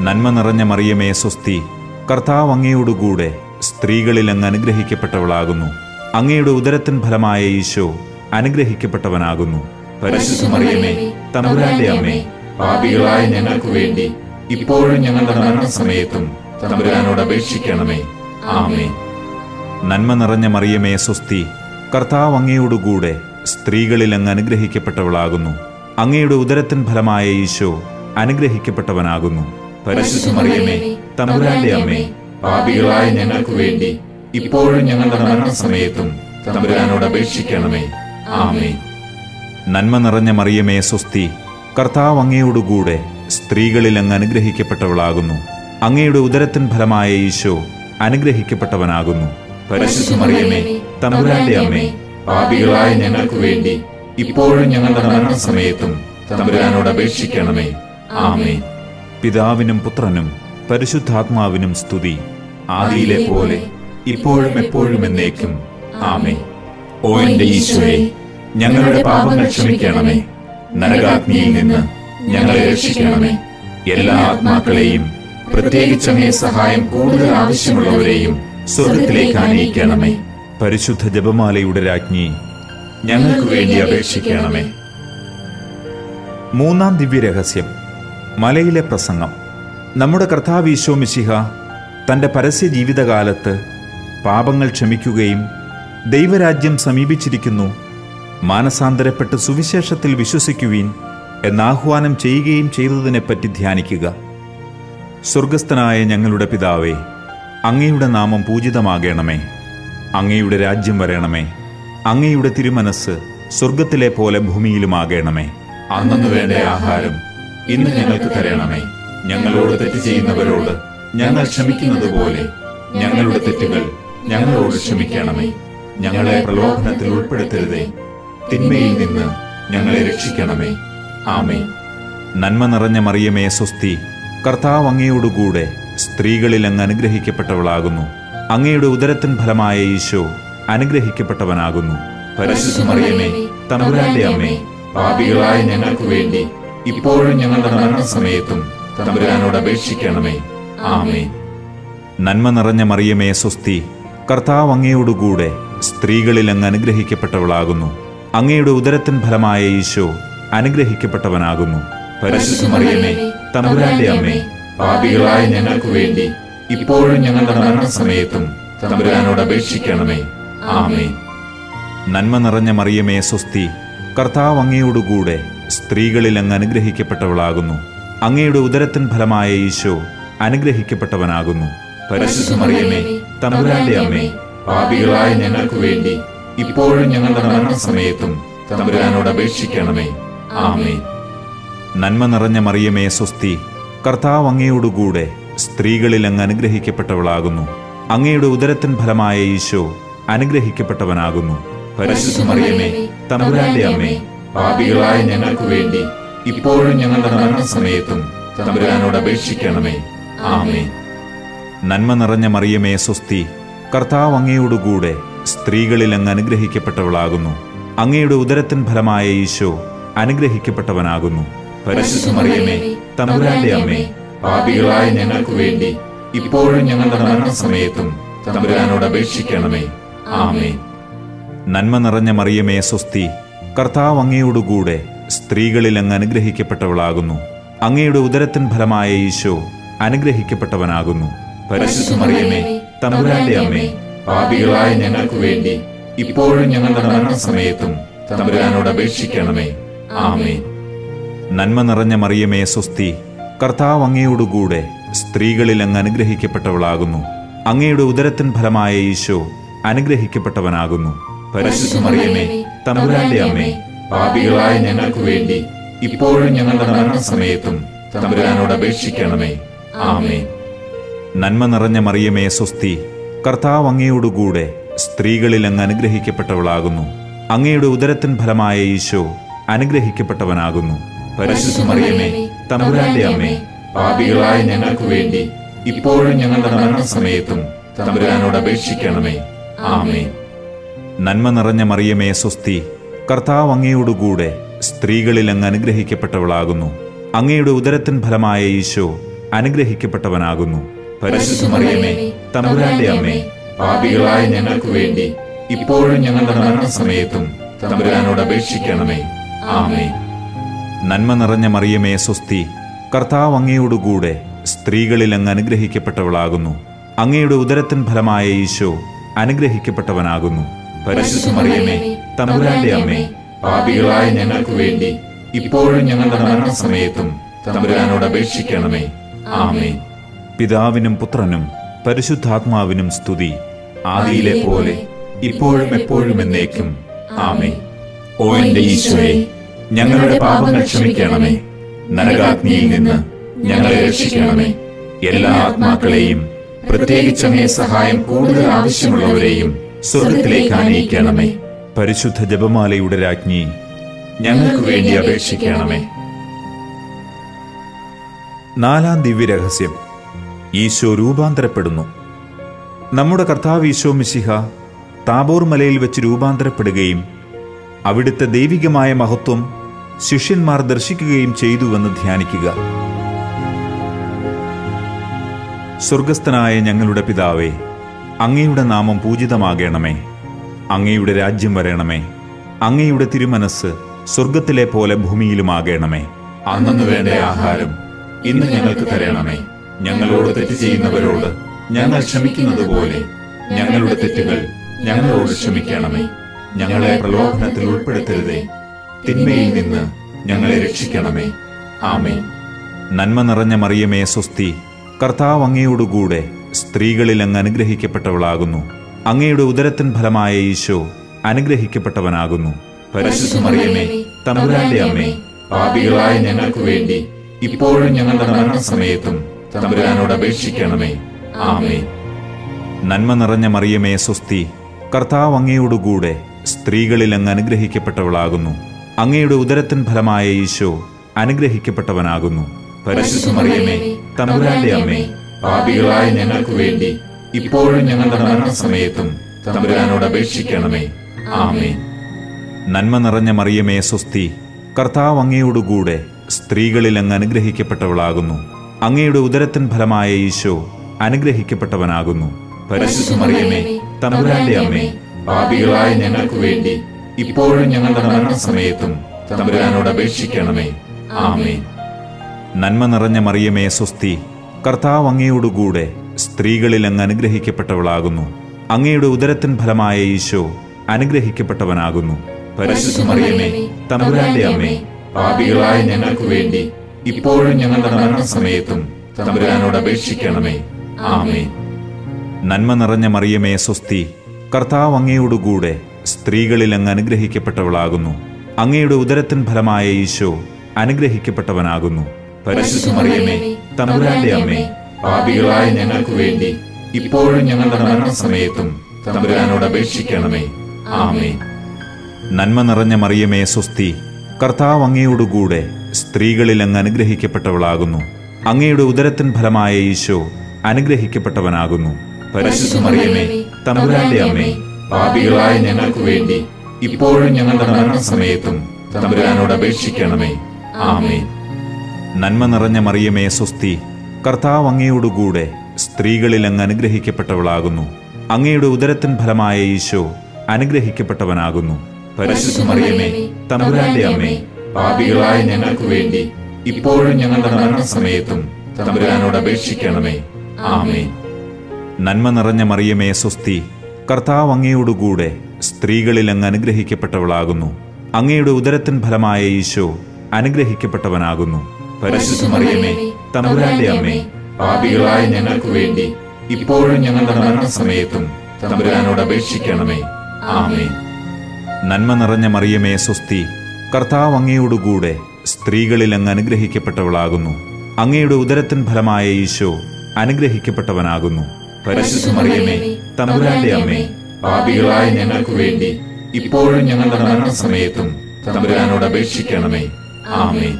നന്മ നിറഞ്ഞ മറിയമേ സ്വസ്തി കർത്താവ് അങ്ങയോടുകൂടെ സ്ത്രീകളിൽ അങ്ങ് അനുഗ്രഹിക്കപ്പെട്ടവളാകുന്നു. അങ്ങയുടെ ഉദരത്തിൻ ഫലമായ ഈശോ അനുഗ്രഹിക്കപ്പെട്ടവനാകുന്നു. പരിശുദ്ധ മറിയമേ തമ്പുരാന്റെ അമ്മേ പാപികളായ ഞങ്ങൾക്ക് വേണ്ടി ഇപ്പോഴും ഞങ്ങളുടെ മരണസമയത്തും തമ്പുരാനോട് അപേക്ഷിക്കണമേ. ആമേ നന്മ നിറഞ്ഞ മറിയമേ സ്വസ്തി കർത്താവ് അങ്ങയോടുകൂടെ സ്ത്രീകളിൽ അങ്ങ് അനുഗ്രഹിക്കപ്പെട്ടവളാകുന്നു. അങ്ങയുടെ ഉദരത്തിൻ ഫലമായ ഈശോ അനുഗ്രഹിക്കപ്പെട്ടവനാകുന്നു. പരിശുദ്ധ മറിയമേ തമ്പുരാന്റെ അമ്മേ പാപികളായ ഞങ്ങൾക്ക് വേണ്ടി ഇപ്പോഴും ഞങ്ങളുടെ മരണസമയത്തും തമ്പുരാനോട് അപേക്ഷിക്കണമേ. ആമേ നന്മ നിറഞ്ഞ മറിയമേ സ്വസ്തി കർത്താവ് അങ്ങയോടുകൂടെ സ്ത്രീകളിൽ അങ്ങ് അനുഗ്രഹിക്കപ്പെട്ടവളാകുന്നു. അങ്ങയുടെ ഉദരത്തിൻ ഫലമായ ഈശോ അനുഗ്രഹിക്കപ്പെട്ടവനാകുന്നു. മറിയമേ തമ്പുരാന്റെ അമ്മേ പാപികളായ ഞങ്ങൾക്ക് വേണ്ടി ഇപ്പോഴും ഞങ്ങളുടെ മരണസമയത്തും തമ്പുരാനോട് അപേക്ഷിക്കണമേ. ആമേ പിതാവിനും പുത്രനും പരിശുദ്ധാത്മാവിനും സ്തുതി. ആദിയിലെ പോലെ ഇപ്പോഴും എപ്പോഴും എന്നേക്കും. ആമേ ഓ എന്റെ ഈശോയെ ഞങ്ങളുടെ പാപങ്ങൾ ക്ഷമിക്കണമേ. നരകാഗ്നിയിൽ നിന്ന് ഞങ്ങളെ രക്ഷിക്കണമേ. എല്ലാ ആത്മാക്കളെയും പ്രത്യേകിച്ച് അങ്ങേ സഹായം കൂടുതൽ ആവശ്യമുള്ളവരെയും സ്വർഗത്തിലേക്ക് ആനയിക്കണമേ പരിശുദ്ധ ജപമാലയുടെ രാജ്ഞി ഞങ്ങൾക്ക് വേണ്ടി അപേക്ഷിക്കണമേ. മൂന്നാം ദിവ്യരഹസ്യം മലയിലെ പ്രസംഗം. നമ്മുടെ കർത്താവ് ഈശോ മിശിഹ തന്റെ പരസ്യ ജീവിതകാലത്ത് പാപങ്ങൾ ക്ഷമിക്കുകയും ദൈവരാജ്യം സമീപിച്ചിരിക്കുന്നു മാനസാന്തരപ്പെട്ട് സുവിശേഷത്തിൽ വിശ്വസിക്കുവീൻ എന്നാഹ്വാനം ചെയ്യുകയും ചെയ്തതിനെപ്പറ്റി ധ്യാനിക്കുക. സ്വർഗസ്ഥനായ ഞങ്ങളുടെ പിതാവേ അങ്ങയുടെ നാമം പൂജിതമാകണമേ. അങ്ങയുടെ രാജ്യം വരണമേ. അങ്ങയുടെ തിരുമനസ് സ്വർഗത്തിലെ പോലെ ഭൂമിയിലുമാകണമേ. അന്നു വേണ്ട ആഹാരം ഇന്ന് ഞങ്ങൾക്ക് തരണമേ. ഞങ്ങളോട് തെറ്റ് ചെയ്യുന്നവരോട് ഞങ്ങൾ ക്ഷമിക്കുന്നത് പോലെ ഞങ്ങളുടെ തെറ്റുകൾ ഞങ്ങളോട് ക്ഷമിക്കണമേ. ഞങ്ങളെ പ്രലോഭനത്തിൽ ഉൾപ്പെടുത്തരുതേ. തിന്മയിൽ നിന്ന് ഞങ്ങളെ രക്ഷിക്കണമേ. ആമേ നന്മ നിറഞ്ഞ മറിയമേ സ്വസ്തി കർത്താവ് അങ്ങയോടുകൂടെ സ്ത്രീകളിൽ അങ്ങ് അനുഗ്രഹിക്കപ്പെട്ടവളാകുന്നു. അങ്ങയുടെ ഉദരത്തിൻ ഫലമായ ഈശോ അനുഗ്രഹിക്കപ്പെട്ടവനാകുന്നു. പരിശുദ്ധ മറിയമേ തമ്പുരാന്റെ അമ്മേ പാപികളായ ഞങ്ങൾക്ക് വേണ്ടി ഇപ്പോഴും ഞങ്ങളുടെ മരണസമയത്തും തമ്പുരാനോട് അപേക്ഷിക്കണമേ. ആമേ നന്മ നിറഞ്ഞ മറിയമേ സ്വസ്തി കർത്താവ് അങ്ങയോടുകൂടെ സ്ത്രീകളിൽ അങ്ങ് അനുഗ്രഹിക്കപ്പെട്ടവളാകുന്നു. അങ്ങയുടെ ഉദരത്തിൻ ഫലമായ ഈശോ അനുഗ്രഹിക്കപ്പെട്ടവനാകുന്നു. പരിശുദ്ധ മറിയമേ തമ്പുരാന്റെ അമ്മേ പാപികളായ ഞങ്ങൾക്ക് വേണ്ടി ഇപ്പോഴും ഞങ്ങളുടെ മരണസമയത്തും തമ്പുരാനോട് അപേക്ഷിക്കണമേ. ആമേ നന്മ നിറഞ്ഞ മറിയമേ സ്വസ്തി കർത്താവ് അങ്ങയോടുകൂടെ സ്ത്രീകളിൽ അങ്ങ് അനുഗ്രഹിക്കപ്പെട്ടവളാകുന്നു. അങ്ങയുടെ ഉദരത്തിൻ ഫലമായ ഈശോ അനുഗ്രഹിക്കപ്പെട്ടവനാകുന്നു. പരിശുദ്ധ മറിയമേ തമ്പുരാന്റെ അമ്മേ പാപികളായ ഞങ്ങൾക്ക് വേണ്ടി ഇപ്പോഴും ഞങ്ങളുടെ മരണസമയത്തും തമ്പുരാനോട് അപേക്ഷിക്കണമേ. ആമേ നന്മ നിറഞ്ഞ മറിയമേ സ്വസ്തി കർത്താവ് അങ്ങയോടുകൂടെ സ്ത്രീകളിൽ അങ്ങ് അനുഗ്രഹിക്കപ്പെട്ടവളാകുന്നു. അങ്ങയുടെ ഉദരത്തിൻ ഫലമായ ഈശോ അനുഗ്രഹിക്കപ്പെട്ടവനാകുന്നു. പരിശുദ്ധ മറിയമേ തമ്പുരാന്റെ അമ്മേ പാപികളായ ഞങ്ങൾക്ക് വേണ്ടി ഇപ്പോഴും ഞങ്ങളുടെ മരണസമയത്തും തമ്പുരാനോട് അപേക്ഷിക്കണമേ. ആമേൻ. നന്മ നിറഞ്ഞ മറിയമേ സ്വസ്തി കർത്താവ് അങ്ങയോടുകൂടെ സ്ത്രീകളിൽ അങ്ങ് അനുഗ്രഹിക്കപ്പെട്ടവളാകുന്നു. അങ്ങയുടെ ഉദരത്തിൻ ഫലമായ ഈശോ അനുഗ്രഹിക്കപ്പെട്ടവനാകുന്നു. അമ്മേ പാപികളായ ഞങ്ങൾക്ക് വേണ്ടി ഇപ്പോഴും ഞങ്ങളുടെ മരണസമയത്തും തമ്പുരാനോട് അപേക്ഷിക്കണമേ. ആമേ നന്മ നിറഞ്ഞ മറിയമേ സ്വസ്തി കർത്താവ് അങ്ങയോടുകൂടെ സ്ത്രീകളിൽ അങ്ങ് അനുഗ്രഹിക്കപ്പെട്ടവളാകുന്നു. അങ്ങയുടെ ഉദരത്തിൻ ഫലമായ ഈശോ അനുഗ്രഹിക്കപ്പെട്ടവനാകുന്നു. പരിശുദ്ധ മറിയമേ തമ്പുരാന്റെ അമ്മേ പാപികളായ ഞങ്ങൾക്ക് വേണ്ടി ഇപ്പോഴും ഞങ്ങളുടെ മരണസമയത്തും തമ്പുരാനോട് അപേക്ഷിക്കണമേ. ആമേ നന്മ നിറഞ്ഞ മറിയമേ സ്വസ്തി കർത്താവ് അങ്ങയോടുകൂടെ സ്ത്രീകളിൽ അങ്ങ് അനുഗ്രഹിക്കപ്പെട്ടവളാകുന്നു. അങ്ങയുടെ ഉദരത്തിൻ ഫലമായ ഈശോ അനുഗ്രഹിക്കപ്പെട്ടവനാകുന്നു. തമ്പുരാന്റെ അമ്മേ പാപികളായ ഞങ്ങൾക്ക് വേണ്ടി ഇപ്പോഴും ഞങ്ങളുടെ മരണസമയത്തും തമ്പുരാനോട് അപേക്ഷിക്കണമേ. ആമേൻ. നന്മ നിറഞ്ഞ മറിയമേ സ്വസ്തി കർത്താവ് അങ്ങയോടുകൂടെ സ്ത്രീകളിൽ അങ്ങ് അനുഗ്രഹിക്കപ്പെട്ടവളാകുന്നു. അങ്ങയുടെ ഉദരത്തിൻ ഫലമായ ഈശോ അനുഗ്രഹിക്കപ്പെട്ടവനാകുന്നു. തമ്പുരാന്റെ അമ്മേ പാപികളായ ഞങ്ങൾക്ക് വേണ്ടി ഇപ്പോഴും ഞങ്ങളുടെ മരണസമയത്തും തമ്പുരാനോട് അപേക്ഷിക്കണമേ. ആമേ നന്മ നിറഞ്ഞ മറിയമേ സ്വസ്തി കർത്താവ് അങ്ങയോടുകൂടെ സ്ത്രീകളിൽ അങ്ങ് അനുഗ്രഹിക്കപ്പെട്ടവളാകുന്നു. അങ്ങയുടെ ഉദരത്തിൻ ഫലമായ ഈശോ അനുഗ്രഹിക്കപ്പെട്ടവനാകുന്നു. പരിശുദ്ധ മറിയമേ തമ്പുരാന്റെ അമ്മേ പാപികളായ ഞങ്ങൾക്ക് വേണ്ടി ഇപ്പോഴും ഞങ്ങളുടെ മരണസമയത്തും തമ്പുരാനോട് അപേക്ഷിക്കണമേ. ആമേ നന്മ നിറഞ്ഞ മറിയമേ സ്വസ്തി കർത്താവ് അങ്ങയോടുകൂടെ സ്ത്രീകളിൽ അങ്ങ് അനുഗ്രഹിക്കപ്പെട്ടവളാകുന്നു. അങ്ങയുടെ ഉദരത്തിൻ ഫലമായ ഈശോ അനുഗ്രഹിക്കപ്പെട്ടവനാകുന്നു. പരിശുദ്ധ മറിയമേ തമ്പുരാന്റെ അമ്മേ പാപികളായ ഞങ്ങൾക്ക് വേണ്ടി ഇപ്പോഴും ഞങ്ങളുടെ മരണസമയത്തും തമ്പുരാനോട് അപേക്ഷിക്കണമേ. ആമേൻ. പിതാവിനും പുത്രനും പരിശുദ്ധാത്മാവിനും സ്തുതി. ആദിയിലെ പോലെ ഇപ്പോഴും എപ്പോഴും എന്നേക്കും. ആമേ ഓ എന്റെ ഈശോയെ ഞങ്ങളുടെ പാപങ്ങൾ ക്ഷമിക്കണമേ. നരകാഗ്നിയിൽ നിന്ന് ഞങ്ങളെ രക്ഷിക്കണമേ. എല്ലാ ആത്മാക്കളെയും പ്രത്യേകിച്ച് സഹായം കൂടുതൽ ആവശ്യമുള്ളവരെയും സ്വർഗത്തിലേക്ക് ആനയിക്കണമേ. പരിശുദ്ധ ജപമാലയുടെ രാജ്ഞി ഞങ്ങൾക്ക് വേണ്ടി അപേക്ഷിക്കണമേ. നാലാം ദിവ്യരഹസ്യം. ഈശോ രൂപാന്തരപ്പെടുന്നു. നമ്മുടെ കർത്താവ് ഈശോ മിശിഹ താബോർ മലയിൽ വെച്ച് രൂപാന്തരപ്പെടുകയും അവിടുത്തെ ദൈവികമായ മഹത്വം ശിഷ്യന്മാർ ദർശിക്കുകയും ചെയ്തുവെന്ന് ധ്യാനിക്കുക. സ്വർഗസ്ഥനായ ഞങ്ങളുടെ പിതാവേ അങ്ങയുടെ നാമം പൂജിതമാകണമേ. അങ്ങയുടെ രാജ്യം വരണമേ. അങ്ങയുടെ തിരുമനസ് സ്വർഗത്തിലെ പോലെ ഭൂമിയിലുമാകണമേ. അന്നു വേണ്ട ആഹാരം ഇന്ന് ഞങ്ങൾക്ക് തരണമേ. ഞങ്ങളോട് തെറ്റ് ചെയ്യുന്നവരോട് ഞങ്ങൾ ക്ഷമിക്കുന്നത് പോലെ ഞങ്ങളുടെ തെറ്റുകൾ ഞങ്ങളോട് ക്ഷമിക്കണമേ. ഞങ്ങളെ പ്രലോഭനത്തിൽ ഉൾപ്പെടുത്തരുതേ. തിന്മയിൽ നിന്ന് ഞങ്ങളെ രക്ഷിക്കണമേ. ആമേ നന്മ നിറഞ്ഞ മറിയമേ സ്വസ്തി കർത്താവ് അങ്ങയോടുകൂടെ സ്ത്രീകളിൽ അങ്ങ് അനുഗ്രഹിക്കപ്പെട്ടവളാകുന്നു. അങ്ങയുടെ ഉദരത്തിൻ ഫലമായ ഈശോ അനുഗ്രഹിക്കപ്പെട്ടവനാകുന്നു. തമ്പുരാന്റെ അമ്മേ പാപികളായ ഞങ്ങൾക്ക് വേണ്ടി ഇപ്പോഴും ഞങ്ങളുടെ മരണസമയത്തും തമ്പുരാനോട് അപേക്ഷിക്കണമേ. ആമേ നന്മ നിറഞ്ഞ മറിയമേ സ്വസ്തി കർത്താവ് അങ്ങയോടുകൂടെ സ്ത്രീകളിൽ അങ്ങ് അനുഗ്രഹിക്കപ്പെട്ടവളാകുന്നു. അങ്ങയുടെ ഉദരത്തിൻ ഫലമായ ഈശോ അനുഗ്രഹിക്കപ്പെട്ടവനാകുന്നു. തമ്പുരാന്റെ അമ്മേ പാപികളായ ഞങ്ങൾക്ക് വേണ്ടി ഇപ്പോഴും ഞങ്ങളുടെ മരണസമയത്തും തമ്പുരാനോട് അപേക്ഷിക്കണമേ. ആമേ നന്മ നിറഞ്ഞ മറിയമേ സ്വസ്തി കർത്താവ് അങ്ങയോടുകൂടെ സ്ത്രീകളിൽ അങ്ങ് അനുഗ്രഹിക്കപ്പെട്ടവളാകുന്നു. അങ്ങയുടെ ഉദരത്തിൻ ഫലമായ ഈശോ അനുഗ്രഹിക്കപ്പെട്ടവനാകുന്നു. പരിശുദ്ധ മറിയമേ തമ്പുരാന്റെ അമ്മേ പാപികളായ ഞങ്ങൾക്ക് വേണ്ടി ഇപ്പോഴും ഞങ്ങളുടെ മരണസമയത്തും തമ്പുരാനോട് അപേക്ഷിക്കണമേ. ആമേ നന്മ നിറഞ്ഞ മറിയമേ സ്വസ്തി കർത്താവ് അങ്ങയോടുകൂടെ സ്ത്രീകളിൽ അങ്ങ് അനുഗ്രഹിക്കപ്പെട്ടവളാകുന്നു. അങ്ങയുടെ ഉദരത്തിൻ ഫലമായ ഈശോ അനുഗ്രഹിക്കപ്പെട്ടവനാകുന്നു. പരിശുദ്ധ മറിയമേ തമ്പുരാന്റെ അമ്മേ പാപികളായ ഞങ്ങൾക്ക് വേണ്ടി ഇപ്പോഴും ഞങ്ങളുടെ മരണസമയത്തും തമ്പുരാനോട് അപേക്ഷിക്കണമേ. ആമേ നന്മ നിറഞ്ഞ മറിയമേ സ്വസ്തി കർത്താവ് അങ്ങയോടുകൂടെ സ്ത്രീകളിൽ അങ്ങ് അനുഗ്രഹിക്കപ്പെട്ടവളാകുന്നു. അങ്ങയുടെ ഉദരത്തിൻ ഫലമായ ഈശോ അനുഗ്രഹിക്കപ്പെട്ടവനാകുന്നു. പരിശുദ്ധ മറിയമേ തമ്പുരാന്റെ അമ്മേ പാപികളായ ഞങ്ങൾക്ക് വേണ്ടി ഇപ്പോഴും ഞങ്ങളുടെ മരണസമയത്തും തമ്പുരാനോട് അപേക്ഷിക്കണമേ. ആമേ നന്മ നിറഞ്ഞ മറിയമേ സ്വസ്തി കർത്താവ് അങ്ങയോടുകൂടെ സ്ത്രീകളിൽ അങ്ങ് അനുഗ്രഹിക്കപ്പെട്ടവളാകുന്നു. അങ്ങയുടെ ഉദരത്തിൻ ഫലമായ ഈശോ അനുഗ്രഹിക്കപ്പെട്ടവനാകുന്നു. പാപികളായ ഞങ്ങൾക്ക് വേണ്ടി ഇപ്പോഴും ഞങ്ങളുടെ മരണസമയത്തും തമ്പുരാനോട് അപേക്ഷിക്കണമേ. ആമേ നന്മ നിറഞ്ഞ മറിയമേ സ്വസ്തി കർത്താവ് അങ്ങയോടുകൂടെ സ്ത്രീകളിൽ അങ്ങ് അനുഗ്രഹിക്കപ്പെട്ടവളാകുന്നു. അങ്ങയുടെ ഉദരത്തിൻ ഫലമായ ഈശോ അനുഗ്രഹിക്കപ്പെട്ടവനാകുന്നു. പരിശുദ്ധ മറിയമേ തമ്പുരാന്റെ അമ്മേ പാപികളായ ഞങ്ങൾക്ക് വേണ്ടി ഇപ്പോഴും ഞങ്ങളുടെ മരണസമയത്തും തമ്പുരാനോട് അപേക്ഷിക്കണമേ. ആമേൻ. നന്മ നിറഞ്ഞ മറിയമേ സ്വസ്തി കർത്താവ് അങ്ങയോടുകൂടെ സ്ത്രീകളിൽ അങ്ങ് അനുഗ്രഹിക്കപ്പെട്ടവളാകുന്നു. അങ്ങയുടെ ഉദരത്തിൻ ഫലമായ ഈശോ അനുഗ്രഹിക്കപ്പെട്ടവനാകുന്നു. മറിയമേ തമ്പുരാന്റെ അമ്മേ പാപികളായ ഞങ്ങൾക്ക് വേണ്ടി ഇപ്പോഴും ഞങ്ങളുടെ മരണസമയത്തും തമ്പുരാനോട് അപേക്ഷിക്കണമേ. ആമേൻ. നന്മ നിറഞ്ഞ മറിയമേ സ്വസ്തി കർത്താവ് അങ്ങയോടുകൂടെ സ്ത്രീകളിൽ അങ്ങ് അനുഗ്രഹിക്കപ്പെട്ടവളാകുന്നു. അങ്ങയുടെ ഉദരത്തിൻ ഫലമായ ഈശോ അനുഗ്രഹിക്കപ്പെട്ടവനാകുന്നു. തമ്പുരാന്റെ അമ്മേ പാപികളായ ഞങ്ങൾക്ക് വേണ്ടി ഇപ്പോഴും ഞങ്ങളുടെ മരണസമയത്തും തമ്പുരാനോട് അപേക്ഷിക്കണമേ. ആമേ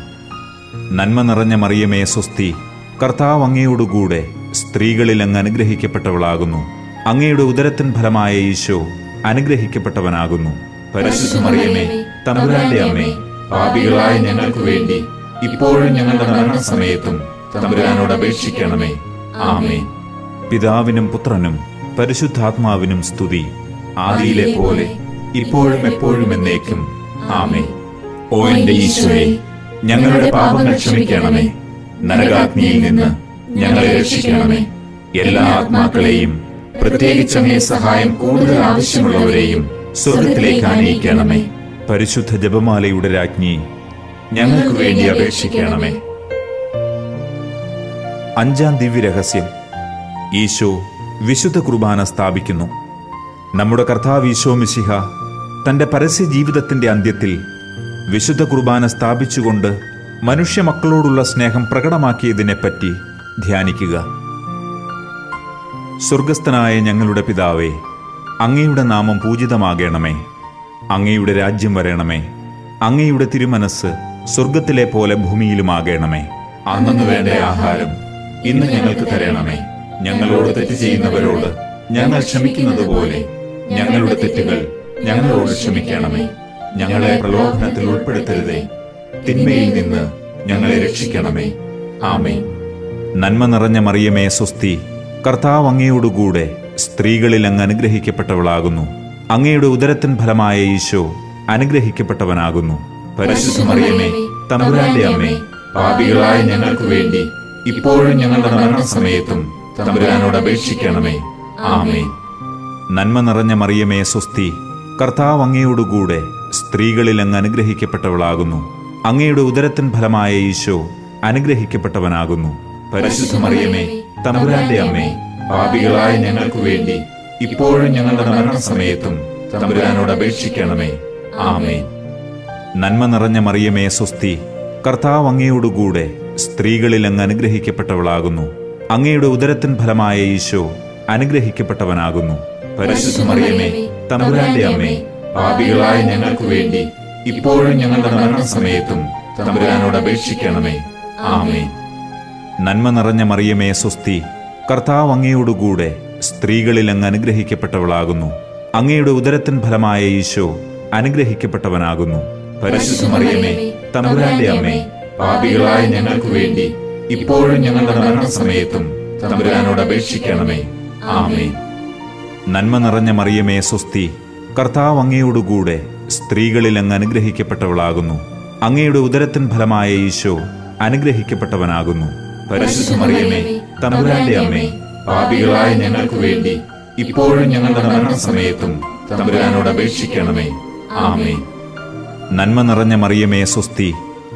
നന്മ നിറഞ്ഞ മറിയമേ സ്വസ്തി കർത്താവ് അങ്ങയോടുകൂടെ സ്ത്രീകളിൽ അങ്ങ് അനുഗ്രഹിക്കപ്പെട്ടവളാകുന്നു. അങ്ങയുടെ ഉദരത്തിൻ ഫലമായ ഈശോ അനുഗ്രഹിക്കപ്പെട്ടവനാകുന്നു. പരിശുദ്ധ മറിയമേ തമ്പുരാന്റെ അമ്മേ പാപികളായ ഞങ്ങൾക്ക് വേണ്ടി ഇപ്പോഴും ഞങ്ങളുടെ മരണസമയത്തും തമ്പുരാനോട് അപേക്ഷിക്കണമേ. ആമേ പിതാവിനും പുത്രനും പരിശുദ്ധാത്മാവിനും സ്തുതി ആദിയിലെ പോലെ ഇപ്പോഴും എപ്പോഴും എന്നേക്കും. ആമേ ഓ എന്റെ ഈശോയെ ഞങ്ങളുടെ പാപങ്ങൾ ക്ഷമിക്കണമേ. നരകാഗ്നിയിൽ നിന്ന് ഞങ്ങളെ രക്ഷിക്കണമേ. എല്ലാ ആത്മാക്കളെയും പ്രത്യേകിച്ച് സഹായം കൂടുതൽ ആവശ്യമുള്ളവരെയും സ്വർഗത്തിലേക്ക് ആനയിക്കണമേ. പരിശുദ്ധ ജപമാലയുടെ രാജ്ഞി ഞങ്ങൾക്ക് വേണ്ടി അപേക്ഷിക്കണമേ. അഞ്ചാം ദിവ്യരഹസ്യം ഈശോ വിശുദ്ധ കുർബാന സ്ഥാപിക്കുന്നു. നമ്മുടെ കർത്താവ് ഈശോ മിശിഹ തന്റെ പരസ്യ ജീവിതത്തിന്റെ അന്ത്യത്തിൽ വിശുദ്ധ കുർബാന സ്ഥാപിച്ചുകൊണ്ട് മനുഷ്യ മക്കളോടുള്ള സ്നേഹം പ്രകടമാക്കിയതിനെപ്പറ്റി ധ്യാനിക്കുക. സ്വർഗസ്ഥനായ ഞങ്ങളുടെ പിതാവേ അങ്ങയുടെ നാമം പൂജിതമാകണമേ. അങ്ങയുടെ രാജ്യം വരണമേ. അങ്ങയുടെ തിരുമനസ് സ്വർഗത്തിലെ പോലെ ഭൂമിയിലുമാകണമേ. അന്നു വേണ്ട ആഹാരം ഇന്ന് ഞങ്ങൾക്ക് തരണമേ. ഞങ്ങളോട് തെറ്റ് ചെയ്യുന്നവരോട് ഞങ്ങൾ ക്ഷമിക്കുന്നത് പോലെ ഞങ്ങളുടെ തെറ്റുകൾ ഞങ്ങളോട് ക്ഷമിക്കണമേ. ഞങ്ങളെ പ്രലോഭനത്തിൽ ഉൾപ്പെടുത്തരുതേ. തിന്മയിൽ നിന്ന് ഞങ്ങളെ രക്ഷിക്കണമേ. ആമേ നന്മ നിറഞ്ഞ മറിയമേ സ്വസ്തി കർത്താവ് അങ്ങയോടുകൂടെ സ്ത്രീകളിൽ അങ്ങ് അനുഗ്രഹിക്കപ്പെട്ടവളാകുന്നു. അങ്ങയുടെ ഉദരത്തിൻ ഫലമായ ഈശോ അനുഗ്രഹിക്കപ്പെട്ടവനാകുന്നു. തമ്പുരാന്റെ അമ്മേ പാപികളായ ഞങ്ങൾക്ക് വേണ്ടി ഇപ്പോഴും ഞങ്ങളുടെ മരണസമയത്തും തമ്പുരാനോട് അപേക്ഷിക്കണമേ. ആമേ നന്മ നിറഞ്ഞ മറിയമേ സ്വസ്തി കർത്താവ് അങ്ങയോടുകൂടെ സ്ത്രീകളിൽ അങ്ങ് അനുഗ്രഹിക്കപ്പെട്ടവളാകുന്നു. അങ്ങയുടെ ഉദരത്തിൻ ഫലമായ ഈശോ അനുഗ്രഹിക്കപ്പെട്ടവനാകുന്നു. പരിശുദ്ധ മറിയമേ തമ്പുരാന്റെ അമ്മേ പാപികളായ ഞങ്ങൾക്ക് വേണ്ടി ഇപ്പോഴും ഞങ്ങളുടെ മരണസമയത്തും തമ്പുരാനോട് അപേക്ഷിക്കണമേ. ആമേ നന്മ നിറഞ്ഞ മറിയമേ സ്വസ്തി കർത്താവ് അങ്ങയോടുകൂടെ സ്ത്രീകളിൽ അങ്ങ് അനുഗ്രഹിക്കപ്പെട്ടവളാകുന്നു. അങ്ങയുടെ ഉദരത്തിൻ ഫലമായ ഈശോ അനുഗ്രഹിക്കപ്പെട്ടവനാകുന്നു. പരിശുദ്ധ മറിയമേ തമ്പുരാന്റെ അമ്മേ പാപികളായ ഞങ്ങൾക്ക് വേണ്ടി ഇപ്പോഴും ഞങ്ങളുടെ മരണസമയത്തും തമ്പുരാനോട് അപേക്ഷിക്കണമേ. ആമേ നന്മ നിറഞ്ഞ മറിയമേ സ്വസ്തി കർത്താവ് അങ്ങയോടുകൂടെ സ്ത്രീകളിൽ അങ്ങ് അനുഗ്രഹിക്കപ്പെട്ടവളാകുന്നു. അങ്ങയുടെ ഉദരത്തിൻ ഫലമായ ഈശോ അനുഗ്രഹിക്കപ്പെട്ടവനാകുന്നു. പരിശുദ്ധ മറിയമേ തമ്പുരാന്റെ അമ്മേ പാപികളായ ഞങ്ങൾക്ക് വേണ്ടി ഇപ്പോഴും ഞങ്ങളുടെ മരണസമയത്തും തമ്പുരാനോട് അപേക്ഷിക്കണമേ. ആമേ നന്മ നിറഞ്ഞ മറിയമേ സ്വസ്തി കർത്താവ് അങ്ങയോടുകൂടെ സ്ത്രീകളിൽ അങ്ങ് അനുഗ്രഹിക്കപ്പെട്ടവളാകുന്നു. അങ്ങയുടെ ഉദരത്തിൻ ഫലമായ ഈശോ അനുഗ്രഹിക്കപ്പെട്ടവനാകുന്നു. പരിശുദ്ധ മറിയമേ തമ്പുരാന്റെ അമ്മേ പാപികളായ ഞങ്ങൾക്ക് വേണ്ടി ഇപ്പോഴും ഞങ്ങളുടെ മരണസമയത്തും തമ്പുരാനോട് അപേക്ഷിക്കണമേ. ആമേ നന്മ നിറഞ്ഞ മറിയമേ സ്വസ്തി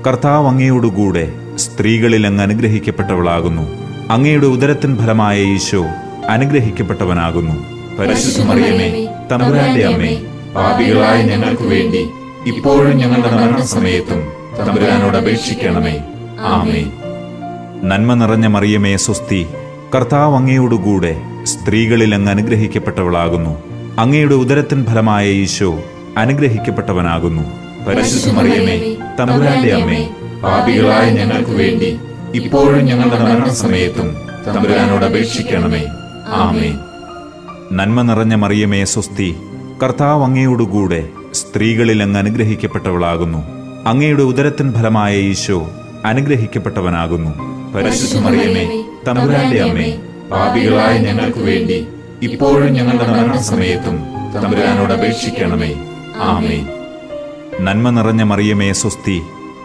കർത്താവ് അങ്ങയോടുകൂടെ സ്ത്രീകളിൽ അങ്ങ് അനുഗ്രഹിക്കപ്പെട്ടവളാകുന്നു. അങ്ങയുടെ ഉദരത്തിൻ ഫലമായ ഈശോ അനുഗ്രഹിക്കപ്പെട്ടവനാകുന്നു. മറിയമേ തമ്പുരാന്റെ അമ്മേ പാപികളായ ഞങ്ങൾക്ക് വേണ്ടി ഇപ്പോഴും ഞങ്ങളുടെ മരണസമയത്തും തമ്പുരാനോട് അപേക്ഷിക്കണമേ. ആമേ നന്മ നിറഞ്ഞ മറിയമേ സ്വസ്തി കർത്താവ് അങ്ങയോടുകൂടെ സ്ത്രീകളിൽ അങ്ങ് അനുഗ്രഹിക്കപ്പെട്ടവളാകുന്നു. അങ്ങയുടെ ഉദരത്തിൻ ഫലമായ ഈശോ അനുഗ്രഹിക്കപ്പെട്ടവനാകുന്നു. പരിശുദ്ധ മറിയമേ തമ്പുരാന്റെ അമ്മേ പാപികളായ ഞങ്ങൾക്ക് വേണ്ടി ഇപ്പോഴും ഞങ്ങളുടെ മരണസമയത്തും തമ്പുരാനോട് അപേക്ഷിക്കണമേ. ആമേ നന്മ നിറഞ്ഞ മറിയമേ സ്വസ്തി കർത്താവ് അങ്ങയോടുകൂടെ സ്ത്രീകളിൽ അങ്ങ് അനുഗ്രഹിക്കപ്പെട്ടവളാകുന്നു. അങ്ങയുടെ ഉദരത്തിൻ ഫലമായ ഈശോ അനുഗ്രഹിക്കപ്പെട്ടവനാകുന്നു. പരിശുദ്ധ മറിയമേ തമ്പുരാന്റെ അമ്മേ പാപികളായ ഞങ്ങൾക്ക് വേണ്ടി ഇപ്പോഴും ഞങ്ങളുടെ മരണസമയത്തും തമ്പുരാനോട് അപേക്ഷിക്കണമേ. ആമേ നന്മ നിറഞ്ഞ മറിയമേ സ്വസ്തി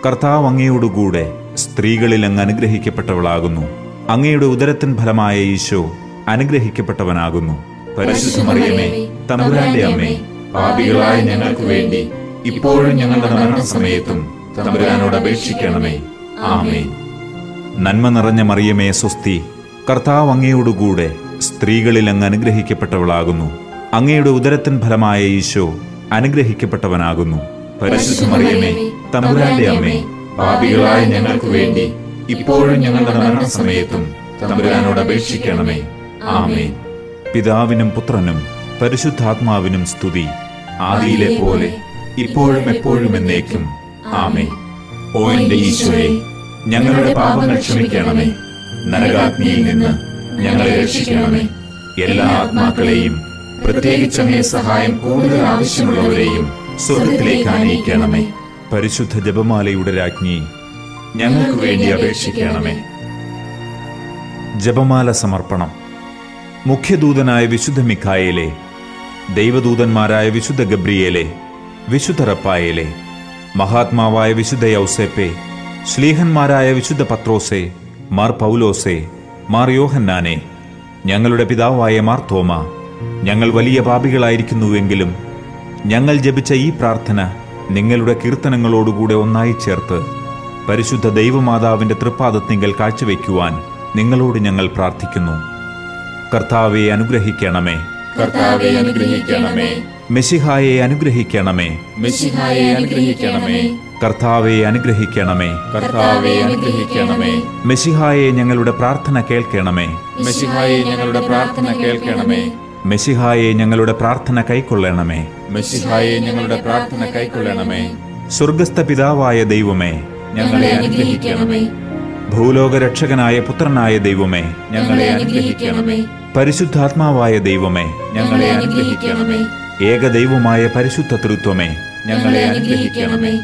കർത്താവ് അങ്ങയോടുകൂടെ സ്ത്രീകളിൽ അങ്ങ് അനുഗ്രഹിക്കപ്പെട്ടവളാകുന്നു. അങ്ങയുടെ ഉദരത്തിൻ ഫലമായ ഈശോ അനുഗ്രഹിക്കപ്പെട്ടവനാകുന്നു. പരിശുദ്ധ മറിയമേ തമ്പുരാന്റെ അമ്മേ പാപികളായ ഞങ്ങൾക്ക് വേണ്ടി ഇപ്പോഴും ഞങ്ങളുടെ മരണസമയത്തും തമ്പുരാനോട് അപേക്ഷിക്കണമേ. ആമേൻ. നന്മ നിറഞ്ഞ മറിയമേ സ്വസ്തി കർത്താവ് അങ്ങയോടുകൂടെ സ്ത്രീകളിൽ അങ്ങ് അനുഗ്രഹിക്കപ്പെട്ടവളാകുന്നു. അങ്ങയുടെ ഉദരത്തിൻ ഫലമായ ഈശോ അനുഗ്രഹിക്കപ്പെട്ടവനാകുന്നു. പരിശുദ്ധ മറിയമേ തമ്പുരാന്റെ അമ്മേ പാപികളായ ഞങ്ങൾക്ക് വേണ്ടി ഇപ്പോഴും ഞങ്ങളുടെ മരണസമയത്തും തമ്പുരാനോട് അപേക്ഷിക്കണമേ. ആമേൻ. പിതാവിനും പുത്രനും പരിശുദ്ധാത്മാവിനും സ്തുതി. ആദിയിലെ പോലെ ഇപ്പോഴും എപ്പോഴും എന്നേക്കും. ആമേ ഓ എന്റെ ഈശോയെ ഞങ്ങളുടെ പാപങ്ങൾ ക്ഷമിക്കണമേ. നരകാഗ്നിയിൽ നിന്ന് ഞങ്ങളെ രക്ഷിക്കണമേ. എല്ലാ ആത്മാക്കളെയും പ്രത്യേകിച്ച് അങ്ങേ സഹായം കൂടുതൽ ആവശ്യമുള്ളവരെയും സ്വർഗത്തിലേക്ക് ആനയിക്കണമേ. പരിശുദ്ധ ജപമാലയുടെ രാജ്ഞി ഞങ്ങൾക്ക് വേണ്ടി അപേക്ഷിക്കണമേ. ജപമാല സമർപ്പണം. മുഖ്യദൂതനായ വിശുദ്ധ മിഖായേലെ ദൈവദൂതന്മാരായ വിശുദ്ധ ഗബ്രിയേലെ വിശുദ്ധ റപ്പായേലെ മഹാത്മാവായ വിശുദ്ധ യൗസേപ്പെ ശ്ലീഹന്മാരായ വിശുദ്ധ പത്രോസെ മാർ പൗലോസെ മാർ യോഹന്നാനെ ഞങ്ങളുടെ പിതാവായ മാർ തോമ ഞങ്ങൾ വലിയ പാപികളായിരിക്കുന്നുവെങ്കിലും ഞങ്ങൾ ജപിച്ച ഈ പ്രാർത്ഥന നിങ്ങളുടെ കീർത്തനങ്ങളോടുകൂടെ ഒന്നായി ചേർത്ത് പരിശുദ്ധ ദൈവമാതാവിന്റെ തൃപ്പാദത്തിങ്കൽ കാഴ്ചവെക്കുവാൻ നിങ്ങളോട് ഞങ്ങൾ പ്രാർത്ഥിക്കുന്നു. കർത്താവെ അനുഗ്രഹിക്കണമേ. കർത്താവെ അനുഗ്രഹിക്കണമേ. മെസ്സിഹായെ അനുഗ്രഹിക്കണമേ. മെസ്സിഹായെ അനുഗ്രഹിക്കണമേ. കർത്താവെ അനുഗ്രഹിക്കണമേ. കർത്താവെ അനുഗ്രഹിക്കണമേ. മെസ്സിഹായെ ഞങ്ങളുടെ പ്രാർത്ഥന കേൾക്കണമേ. മെസ്സിഹായെ ഞങ്ങളുടെ പ്രാർത്ഥന കേൾക്കണമേ. മെസ്സിഹായെ ഞങ്ങളുടെ പ്രാർത്ഥന കൈക്കൊള്ളണമേ. മെസ്സിഹായെ ഞങ്ങളുടെ പ്രാർത്ഥന കൈക്കൊള്ളണമേ. സ്വർഗസ്ഥ പിതാവായ ദൈവമേ ഞങ്ങളെ അനുഗ്രഹിക്കണമേ. ഭൂലോക രക്ഷകനായ പുത്രനായ ദൈവമേ ഞങ്ങളെ അനുഗ്രഹിക്കണമേ. പരിശുദ്ധാത്മാവായ ദൈവമേ ഞങ്ങളെ അനുഗ്രഹിക്കണമേ. ഏകദൈവമായ പരിശുദ്ധ തൃത്വമേ ഞങ്ങളെ അനുഗ്രഹിക്കണമേ.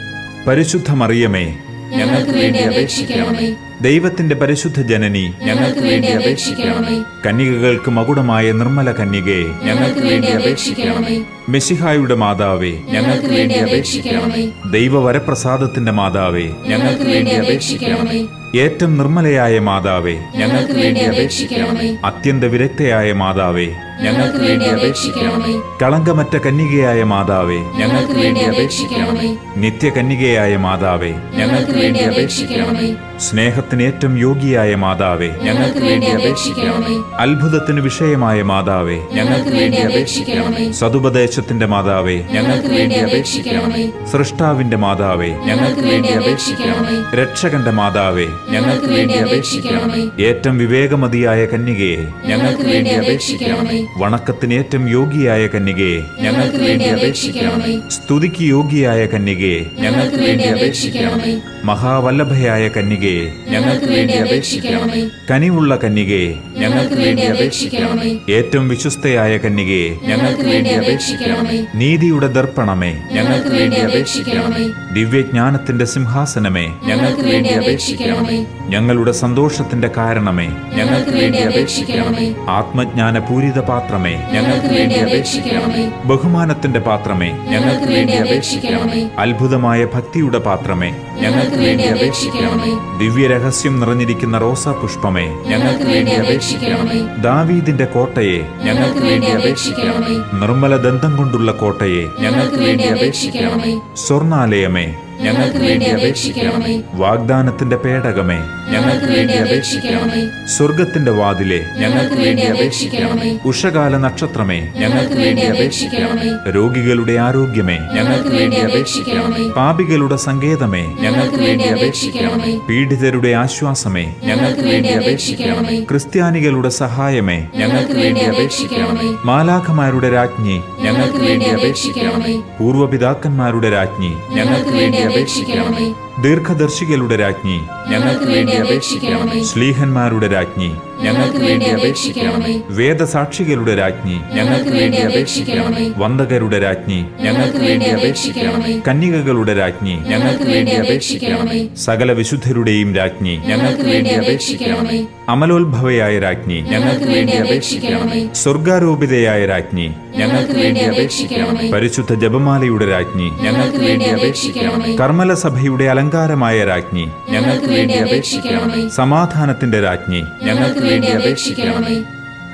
പരിശുദ്ധ മറിയമേ ഞങ്ങൾക്ക് വേണ്ടി അപേക്ഷിക്കണമേ. ദൈവത്തിന്റെ പരിശുദ്ധ ജനനി ഞങ്ങൾക്ക് വേണ്ടി അപേക്ഷിക്കണമേ. കന്യകകൾക്ക് മകുടമായ നിർമ്മല കന്യകയെ ഞങ്ങൾക്ക് വേണ്ടി അപേക്ഷിക്കണമേ. മെസ്സിഹായുടെ മാതാവേ ഞങ്ങൾക്ക് വേണ്ടി അപേക്ഷിക്കണമേ. ദൈവവരപ്രസാദത്തിന്റെ മാതാവേ ഞങ്ങൾക്ക് വേണ്ടി അപേക്ഷിക്കണമേ. ഏറ്റവും നിർമ്മലയായ മാതാവേ ഞങ്ങൾക്ക് വേണ്ടി അപേക്ഷിക്കണമേ. അത്യന്ത വിരക്തയായ മാതാവേ ഞങ്ങൾക്ക് വേണ്ടി അപേക്ഷിക്കണമേ. കളങ്കമറ്റ കന്യകയായ മാതാവേ ഞങ്ങൾക്ക് വേണ്ടി അപേക്ഷിക്കണമേ. നിത്യകന്യകയായ മാതാവേ ഞങ്ങൾക്ക് വേണ്ടി അപേക്ഷിക്കണമേ. സ്നേഹത്തിന് ഏറ്റവും യോഗിയായ മാതാവേ ഞങ്ങൾക്ക് വേണ്ടി അപേക്ഷിക്കണമേ. അത്ഭുതത്തിന് വിഷയമായ മാതാവേ ഞങ്ങൾക്ക് വേണ്ടി അപേക്ഷിക്കണമേ. സതുപദേശത്തിന്റെ മാതാവേ ഞങ്ങൾക്ക് വേണ്ടി അപേക്ഷിക്കണമേ. സൃഷ്ടാവിന്റെ മാതാവേ ഞങ്ങൾക്ക് വേണ്ടി അപേക്ഷിക്കണമേ. രക്ഷകന്റെ മാതാവേ ഞങ്ങൾക്ക് വേണ്ടി അപേക്ഷിക്കണമേ. ഏറ്റവും വിവേകമതിയായ കന്യകയെ ഞങ്ങൾക്ക് വേണ്ടി അപേക്ഷിക്കണമേ. വണക്കത്തിന് ഏറ്റവും യോഗ്യയായ കന്യകയെ ഞങ്ങൾക്ക് വേണ്ടി അപേക്ഷിക്കണമേ. സ്തുതിക്ക് യോഗ്യയായ കന്യകയെ ഞങ്ങൾക്ക് വേണ്ടി അപേക്ഷിക്കണമേ. മഹാവല്ലഭയായ കന്യകയെ ഞങ്ങൾക്ക് വേണ്ടി അപേക്ഷിക്കണമേ. കനിവുള്ള കന്യകയെ ഞങ്ങൾക്ക് വേണ്ടി അപേക്ഷിക്കണമേ. ഏറ്റവും വിശ്വസ്തയായ കന്യകയെ ഞങ്ങൾക്ക് വേണ്ടി അപേക്ഷിക്കണമേ. നീതിയുടെ ദർപ്പണമേ ഞങ്ങൾക്ക് വേണ്ടി അപേക്ഷിക്കണമേ. ദിവ്യജ്ഞാനത്തിന്റെ സിംഹാസനമേ ഞങ്ങൾക്ക് വേണ്ടി അപേക്ഷിക്കണമേ. ഞങ്ങളുടെ സന്തോഷത്തിന്റെ കാരണമേ ഞങ്ങൾക്ക് വേണ്ടി അപേക്ഷിക്കണമേ. ആത്മജ്ഞാന പൂരിത പാത്രമേ ഞങ്ങൾക്ക് വേണ്ടി അപേക്ഷിക്കണമേ. ബഹുമാനത്തിന്റെ പാത്രമേ ഞങ്ങൾക്ക് വേണ്ടി അപേക്ഷിക്കണമേ. അത്ഭുതമായ ഭക്തിയുടെ പാത്രമേ ഞങ്ങൾക്ക് വേണ്ടി അപേക്ഷിക്കണമേ. ദിവ്യരഹസ്യം നിറഞ്ഞിരിക്കുന്ന റോസാ പുഷ്പമേ ഞങ്ങൾക്ക് വേണ്ടി അപേക്ഷിക്കണമേ. ദാവീദിന്റെ കോട്ടയെ ഞങ്ങൾക്ക് വേണ്ടി അപേക്ഷിക്കണമേ. നിർമ്മല ദന്തം കൊണ്ടുള്ള കോട്ടയെ ഞങ്ങൾക്ക് വേണ്ടി അപേക്ഷിക്കണമേ. സ്വർണാലയമേ ഞങ്ങൾക്ക് വേണ്ടി അപേക്ഷിക്കണമേ വാഗ്ദാനത്തിന്റെ പേടകമേ ഞങ്ങൾക്ക് വേണ്ടി അപേക്ഷിക്കണമേ സ്വർഗത്തിന്റെ വാതിലെ ഞങ്ങൾക്ക് വേണ്ടി അപേക്ഷിക്കണമേ ഉഷകാല നക്ഷത്രമേ ഞങ്ങൾക്ക് വേണ്ടി അപേക്ഷിക്കണമേ രോഗികളുടെ ആരോഗ്യമേ ഞങ്ങൾക്ക് വേണ്ടി അപേക്ഷിക്കണമേ പാപികളുടെ സങ്കേതമേ ഞങ്ങൾക്ക് വേണ്ടി അപേക്ഷിക്കണമേ പീഡിതരുടെ ആശ്വാസമേ ഞങ്ങൾക്ക് വേണ്ടി അപേക്ഷിക്കണമേ ക്രിസ്ത്യാനികളുടെ സഹായമേ ഞങ്ങൾക്ക് വേണ്ടി അപേക്ഷിക്കണമേ മാലാഖമാരുടെ രാജ്ഞി ഞങ്ങൾക്ക് വേണ്ടി അപേക്ഷിക്കണമേ പൂർവപിതാക്കന്മാരുടെ രാജ്ഞി ഞങ്ങൾക്ക് വേണ്ടി അപേക്ഷിക്കണമേ ദീർഘദർശികളുടെ രാജ്ഞി ഞങ്ങൾക്ക് വേണ്ടി അപേക്ഷിക്കണമേ. ശ്ലീഹന്മാരുടെ രാജ്ഞി ഞങ്ങൾക്ക് വേണ്ടി അപേക്ഷിക്കണമേ. വേദസാക്ഷികളുടെ രാജ്ഞി ഞങ്ങൾക്ക് വേണ്ടി അപേക്ഷിക്കണമേ. വന്ദകരുടെ രാജ്ഞി ഞങ്ങൾക്ക് വേണ്ടി അപേക്ഷിക്കണമേ. കന്യകകളുടെ രാജ്ഞി ഞങ്ങൾക്ക് വേണ്ടി അപേക്ഷിക്കണമേ. സകല വിശുദ്ധരുടെയും രാജ്ഞി ഞങ്ങൾക്ക് വേണ്ടി അപേക്ഷിക്കണമേ. അമലോത്ഭവയായ രാജ്ഞി ഞങ്ങൾക്ക് വേണ്ടി അപേക്ഷിക്കണമേ. സ്വർഗാരോപിതയായ രാജ്ഞി ഞങ്ങൾക്ക് വേണ്ടി അപേക്ഷിക്കണമേ. പരിശുദ്ധ ജപമാലയുടെ രാജ്ഞി ഞങ്ങൾക്ക് വേണ്ടി അപേക്ഷിക്കണമേ. കർമ്മല സഭയുടെ അലങ്കാരമായ രാജ്ഞി ഞങ്ങൾക്ക് വേണ്ടി അപേക്ഷിക്കണമേ. സമാധാനത്തിന്റെ രാജ്ഞി ഞങ്ങൾക്ക് വേണ്ടി അപേക്ഷിക്കണമേ.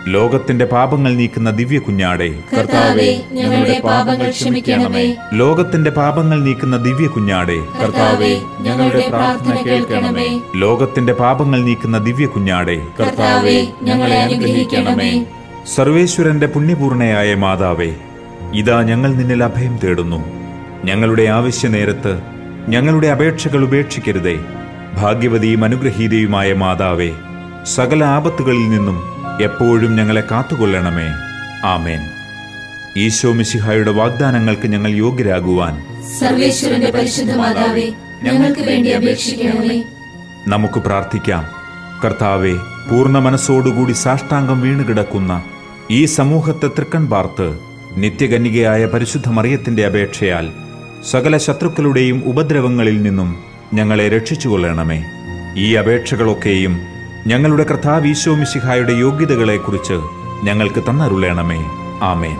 ലോകത്തിന്റെ പാപങ്ങൾ നീക്കുന്ന ദിവ്യ കുഞ്ഞാടെ കർത്താവേ ഞങ്ങളുടെ പാപങ്ങൾ ക്ഷമിക്കണമേ. ലോകത്തിന്റെ പാപങ്ങൾ നീക്കുന്ന ദിവ്യ കുഞ്ഞാടെ കർത്താവേ ഞങ്ങളുടെ പ്രാർത്ഥന കേൾക്കണമേ. ലോകത്തിന്റെ പാപങ്ങൾ നീക്കുന്ന ദിവ്യ കുഞ്ഞാടെ കർത്താവേ ഞങ്ങളെ അനുഗ്രഹിക്കണമേ. സർവേശ്വരന്റെ പുണ്യപൂർണയായ മാതാവേ ഇതാ ഞങ്ങൾ നിന്നിൽ അഭയം തേടുന്നു. ഞങ്ങളുടെ ആവശ്യ നേരത്ത് ഞങ്ങളുടെ അപേക്ഷകൾ ഉപേക്ഷിക്കരുതേ. ഭാഗ്യവതിയും അനുഗ്രഹീതയുമായ മാതാവേ സകല ആപത്തുകളിൽ നിന്നും എപ്പോഴും ഞങ്ങളെ കാത്തുകൊള്ളണമേ. ആമേൻ. ഈശോ മിശിഹായുടെ വാഗ്ദാനങ്ങൾക്ക് ഞങ്ങൾ യോഗ്യരാകുവാൻ സർവേശ്വരന്റെ പരിശുദ്ധ മാതാവേ ഞങ്ങൾക്ക് വേണ്ടി അപേക്ഷിക്കണമേ. നമുക്ക് പ്രാർത്ഥിക്കാം. കർത്താവെ പൂർണ മനസ്സോടുകൂടി സാഷ്ടാംഗം വീണുകിടക്കുന്ന ഈ സമൂഹത്തെ തൃക്കൺ പാർത്ത് നിത്യകന്യകയായ പരിശുദ്ധ മറിയത്തിന്റെ അപേക്ഷയാൽ സകല ശത്രുക്കളുടെയും ഉപദ്രവങ്ങളിൽ നിന്നും ഞങ്ങളെ രക്ഷിച്ചുകൊള്ളണമേ. ഈ അപേക്ഷകളൊക്കെയും ഞങ്ങളുടെ കർത്താവ് ഈശോ മിശിഹായുടെ യോഗ്യതകളെക്കുറിച്ച് ഞങ്ങൾക്ക് തന്നരുളേണമേ. ആമേൻ.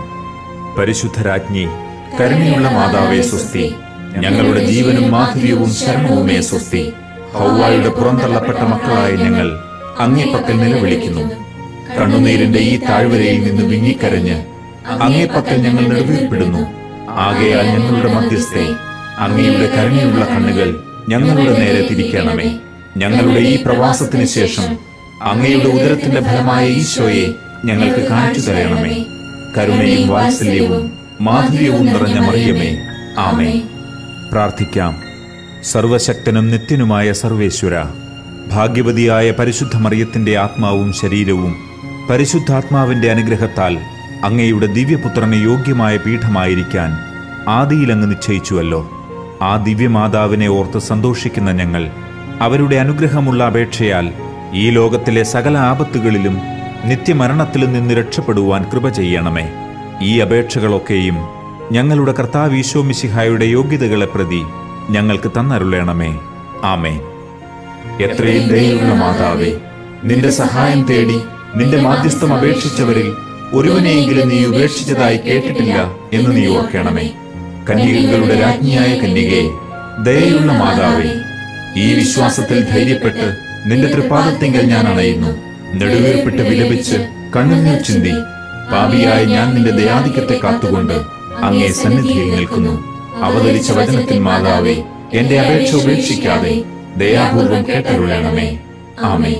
പരിശുദ്ധരാജ്ഞി കരുണയുള്ള മാതാവേ സ്വസ്തി. ഞങ്ങളുടെ ജീവനും മാധുര്യവും ശരണവുമേ സ്വസ്തി. ഹൗവായുടെ പുറന്തള്ളപ്പെട്ട മക്കളായ ഞങ്ങൾ അങ്ങേപ്പക്കൽ നിലവിളിക്കുന്നു. കണ്ണുനീരിന്റെ ഈ താഴ്വരയിൽ നിന്ന് വിങ്ങിക്കരഞ്ഞ് അങ്ങേപ്പക്കൽ ഞങ്ങൾ നെടുവീർപ്പെടുന്നു ആകയാൽ ഞങ്ങളുടെ മധ്യസ്ഥെ അങ്ങയുടെ കരുണയുള്ള കണ്ണുകൾ ഞങ്ങളുടെ നേരെ തിരിക്കണമേ. ഞങ്ങളുടെ ഈ പ്രവാസത്തിന് ശേഷം അങ്ങയുടെ ഉദരത്തിന്റെ ഫലമായ ഈശോയെ ഞങ്ങൾക്ക് കാണിച്ചു തരണമേ. കരുണയും വാത്സല്യവും മാധുര്യവും നിറഞ്ഞ മറിയമേ. ആമേ പ്രാർത്ഥിക്കാം. സർവശക്തനും നിത്യനുമായ സർവേശ്വര ഭാഗ്യവതിയായ പരിശുദ്ധ മറിയത്തിന്റെ ആത്മാവും ശരീരവും പരിശുദ്ധാത്മാവിന്റെ അനുഗ്രഹത്താൽ അങ്ങയുടെ ദിവ്യപുത്രന് യോഗ്യമായ പീഠമായിരിക്കാൻ ആദിയിൽ അങ്ങ് നിശ്ചയിച്ചുവല്ലോ. ആ ദിവ്യമാതാവിനെ ഓർത്ത് സന്തോഷിക്കുന്ന ഞങ്ങൾ അവരുടെ അനുഗ്രഹമുള്ള അപേക്ഷയാൽ ഈ ലോകത്തിലെ സകല ആപത്തുകളിലും നിത്യമരണത്തിലും നിന്ന് രക്ഷപ്പെടുവാൻ കൃപ ചെയ്യണമേ. ഈ അപേക്ഷകളൊക്കെയും ഞങ്ങളുടെ കർത്താവ് ഈശോ മിശിഹായുടെ യോഗ്യതകളെ പ്രതി ഞങ്ങൾക്ക് തന്നരുളേണമേ. ആമേ എത്രയും ദയുള്ള മാതാവേ നിന്റെ സഹായം തേടി നിന്റെ മാധ്യസ്ഥം അപേക്ഷിച്ചവരിൽ ഒരുവനെയെങ്കിലും നീ ഉപേക്ഷിച്ചതായി കേട്ടിട്ടില്ല എന്ന് നീ ഓർക്കണമേ. കന്യകകളുടെ രാജ്ഞിയായ കന്യകയെ ദയയുള്ള മാതാവേ ഈ വിശ്വാസത്തിൽ ധൈര്യപ്പെട്ട് നിന്റെ തൃപ്പാദത്തിങ്കൽ ഞാൻ അണയുന്നു. നെടുവേർപ്പെട്ട് വിലപിച്ച് കണ്ണുനീർ ചിന്തി. പാപിയായ ഞാൻ നിന്റെ ദയാധിക്യത്തെ കാത്തുകൊണ്ട് അങ്ങേ സന്നിധിയിൽ നിൽക്കുന്നു. അവതരിച്ച വചനത്തിൽ മാതാവേ എന്റെ അപേക്ഷ ഉപേക്ഷിക്കാതെ ദയാപൂർവം കേട്ടരുളണമേ. ആമേ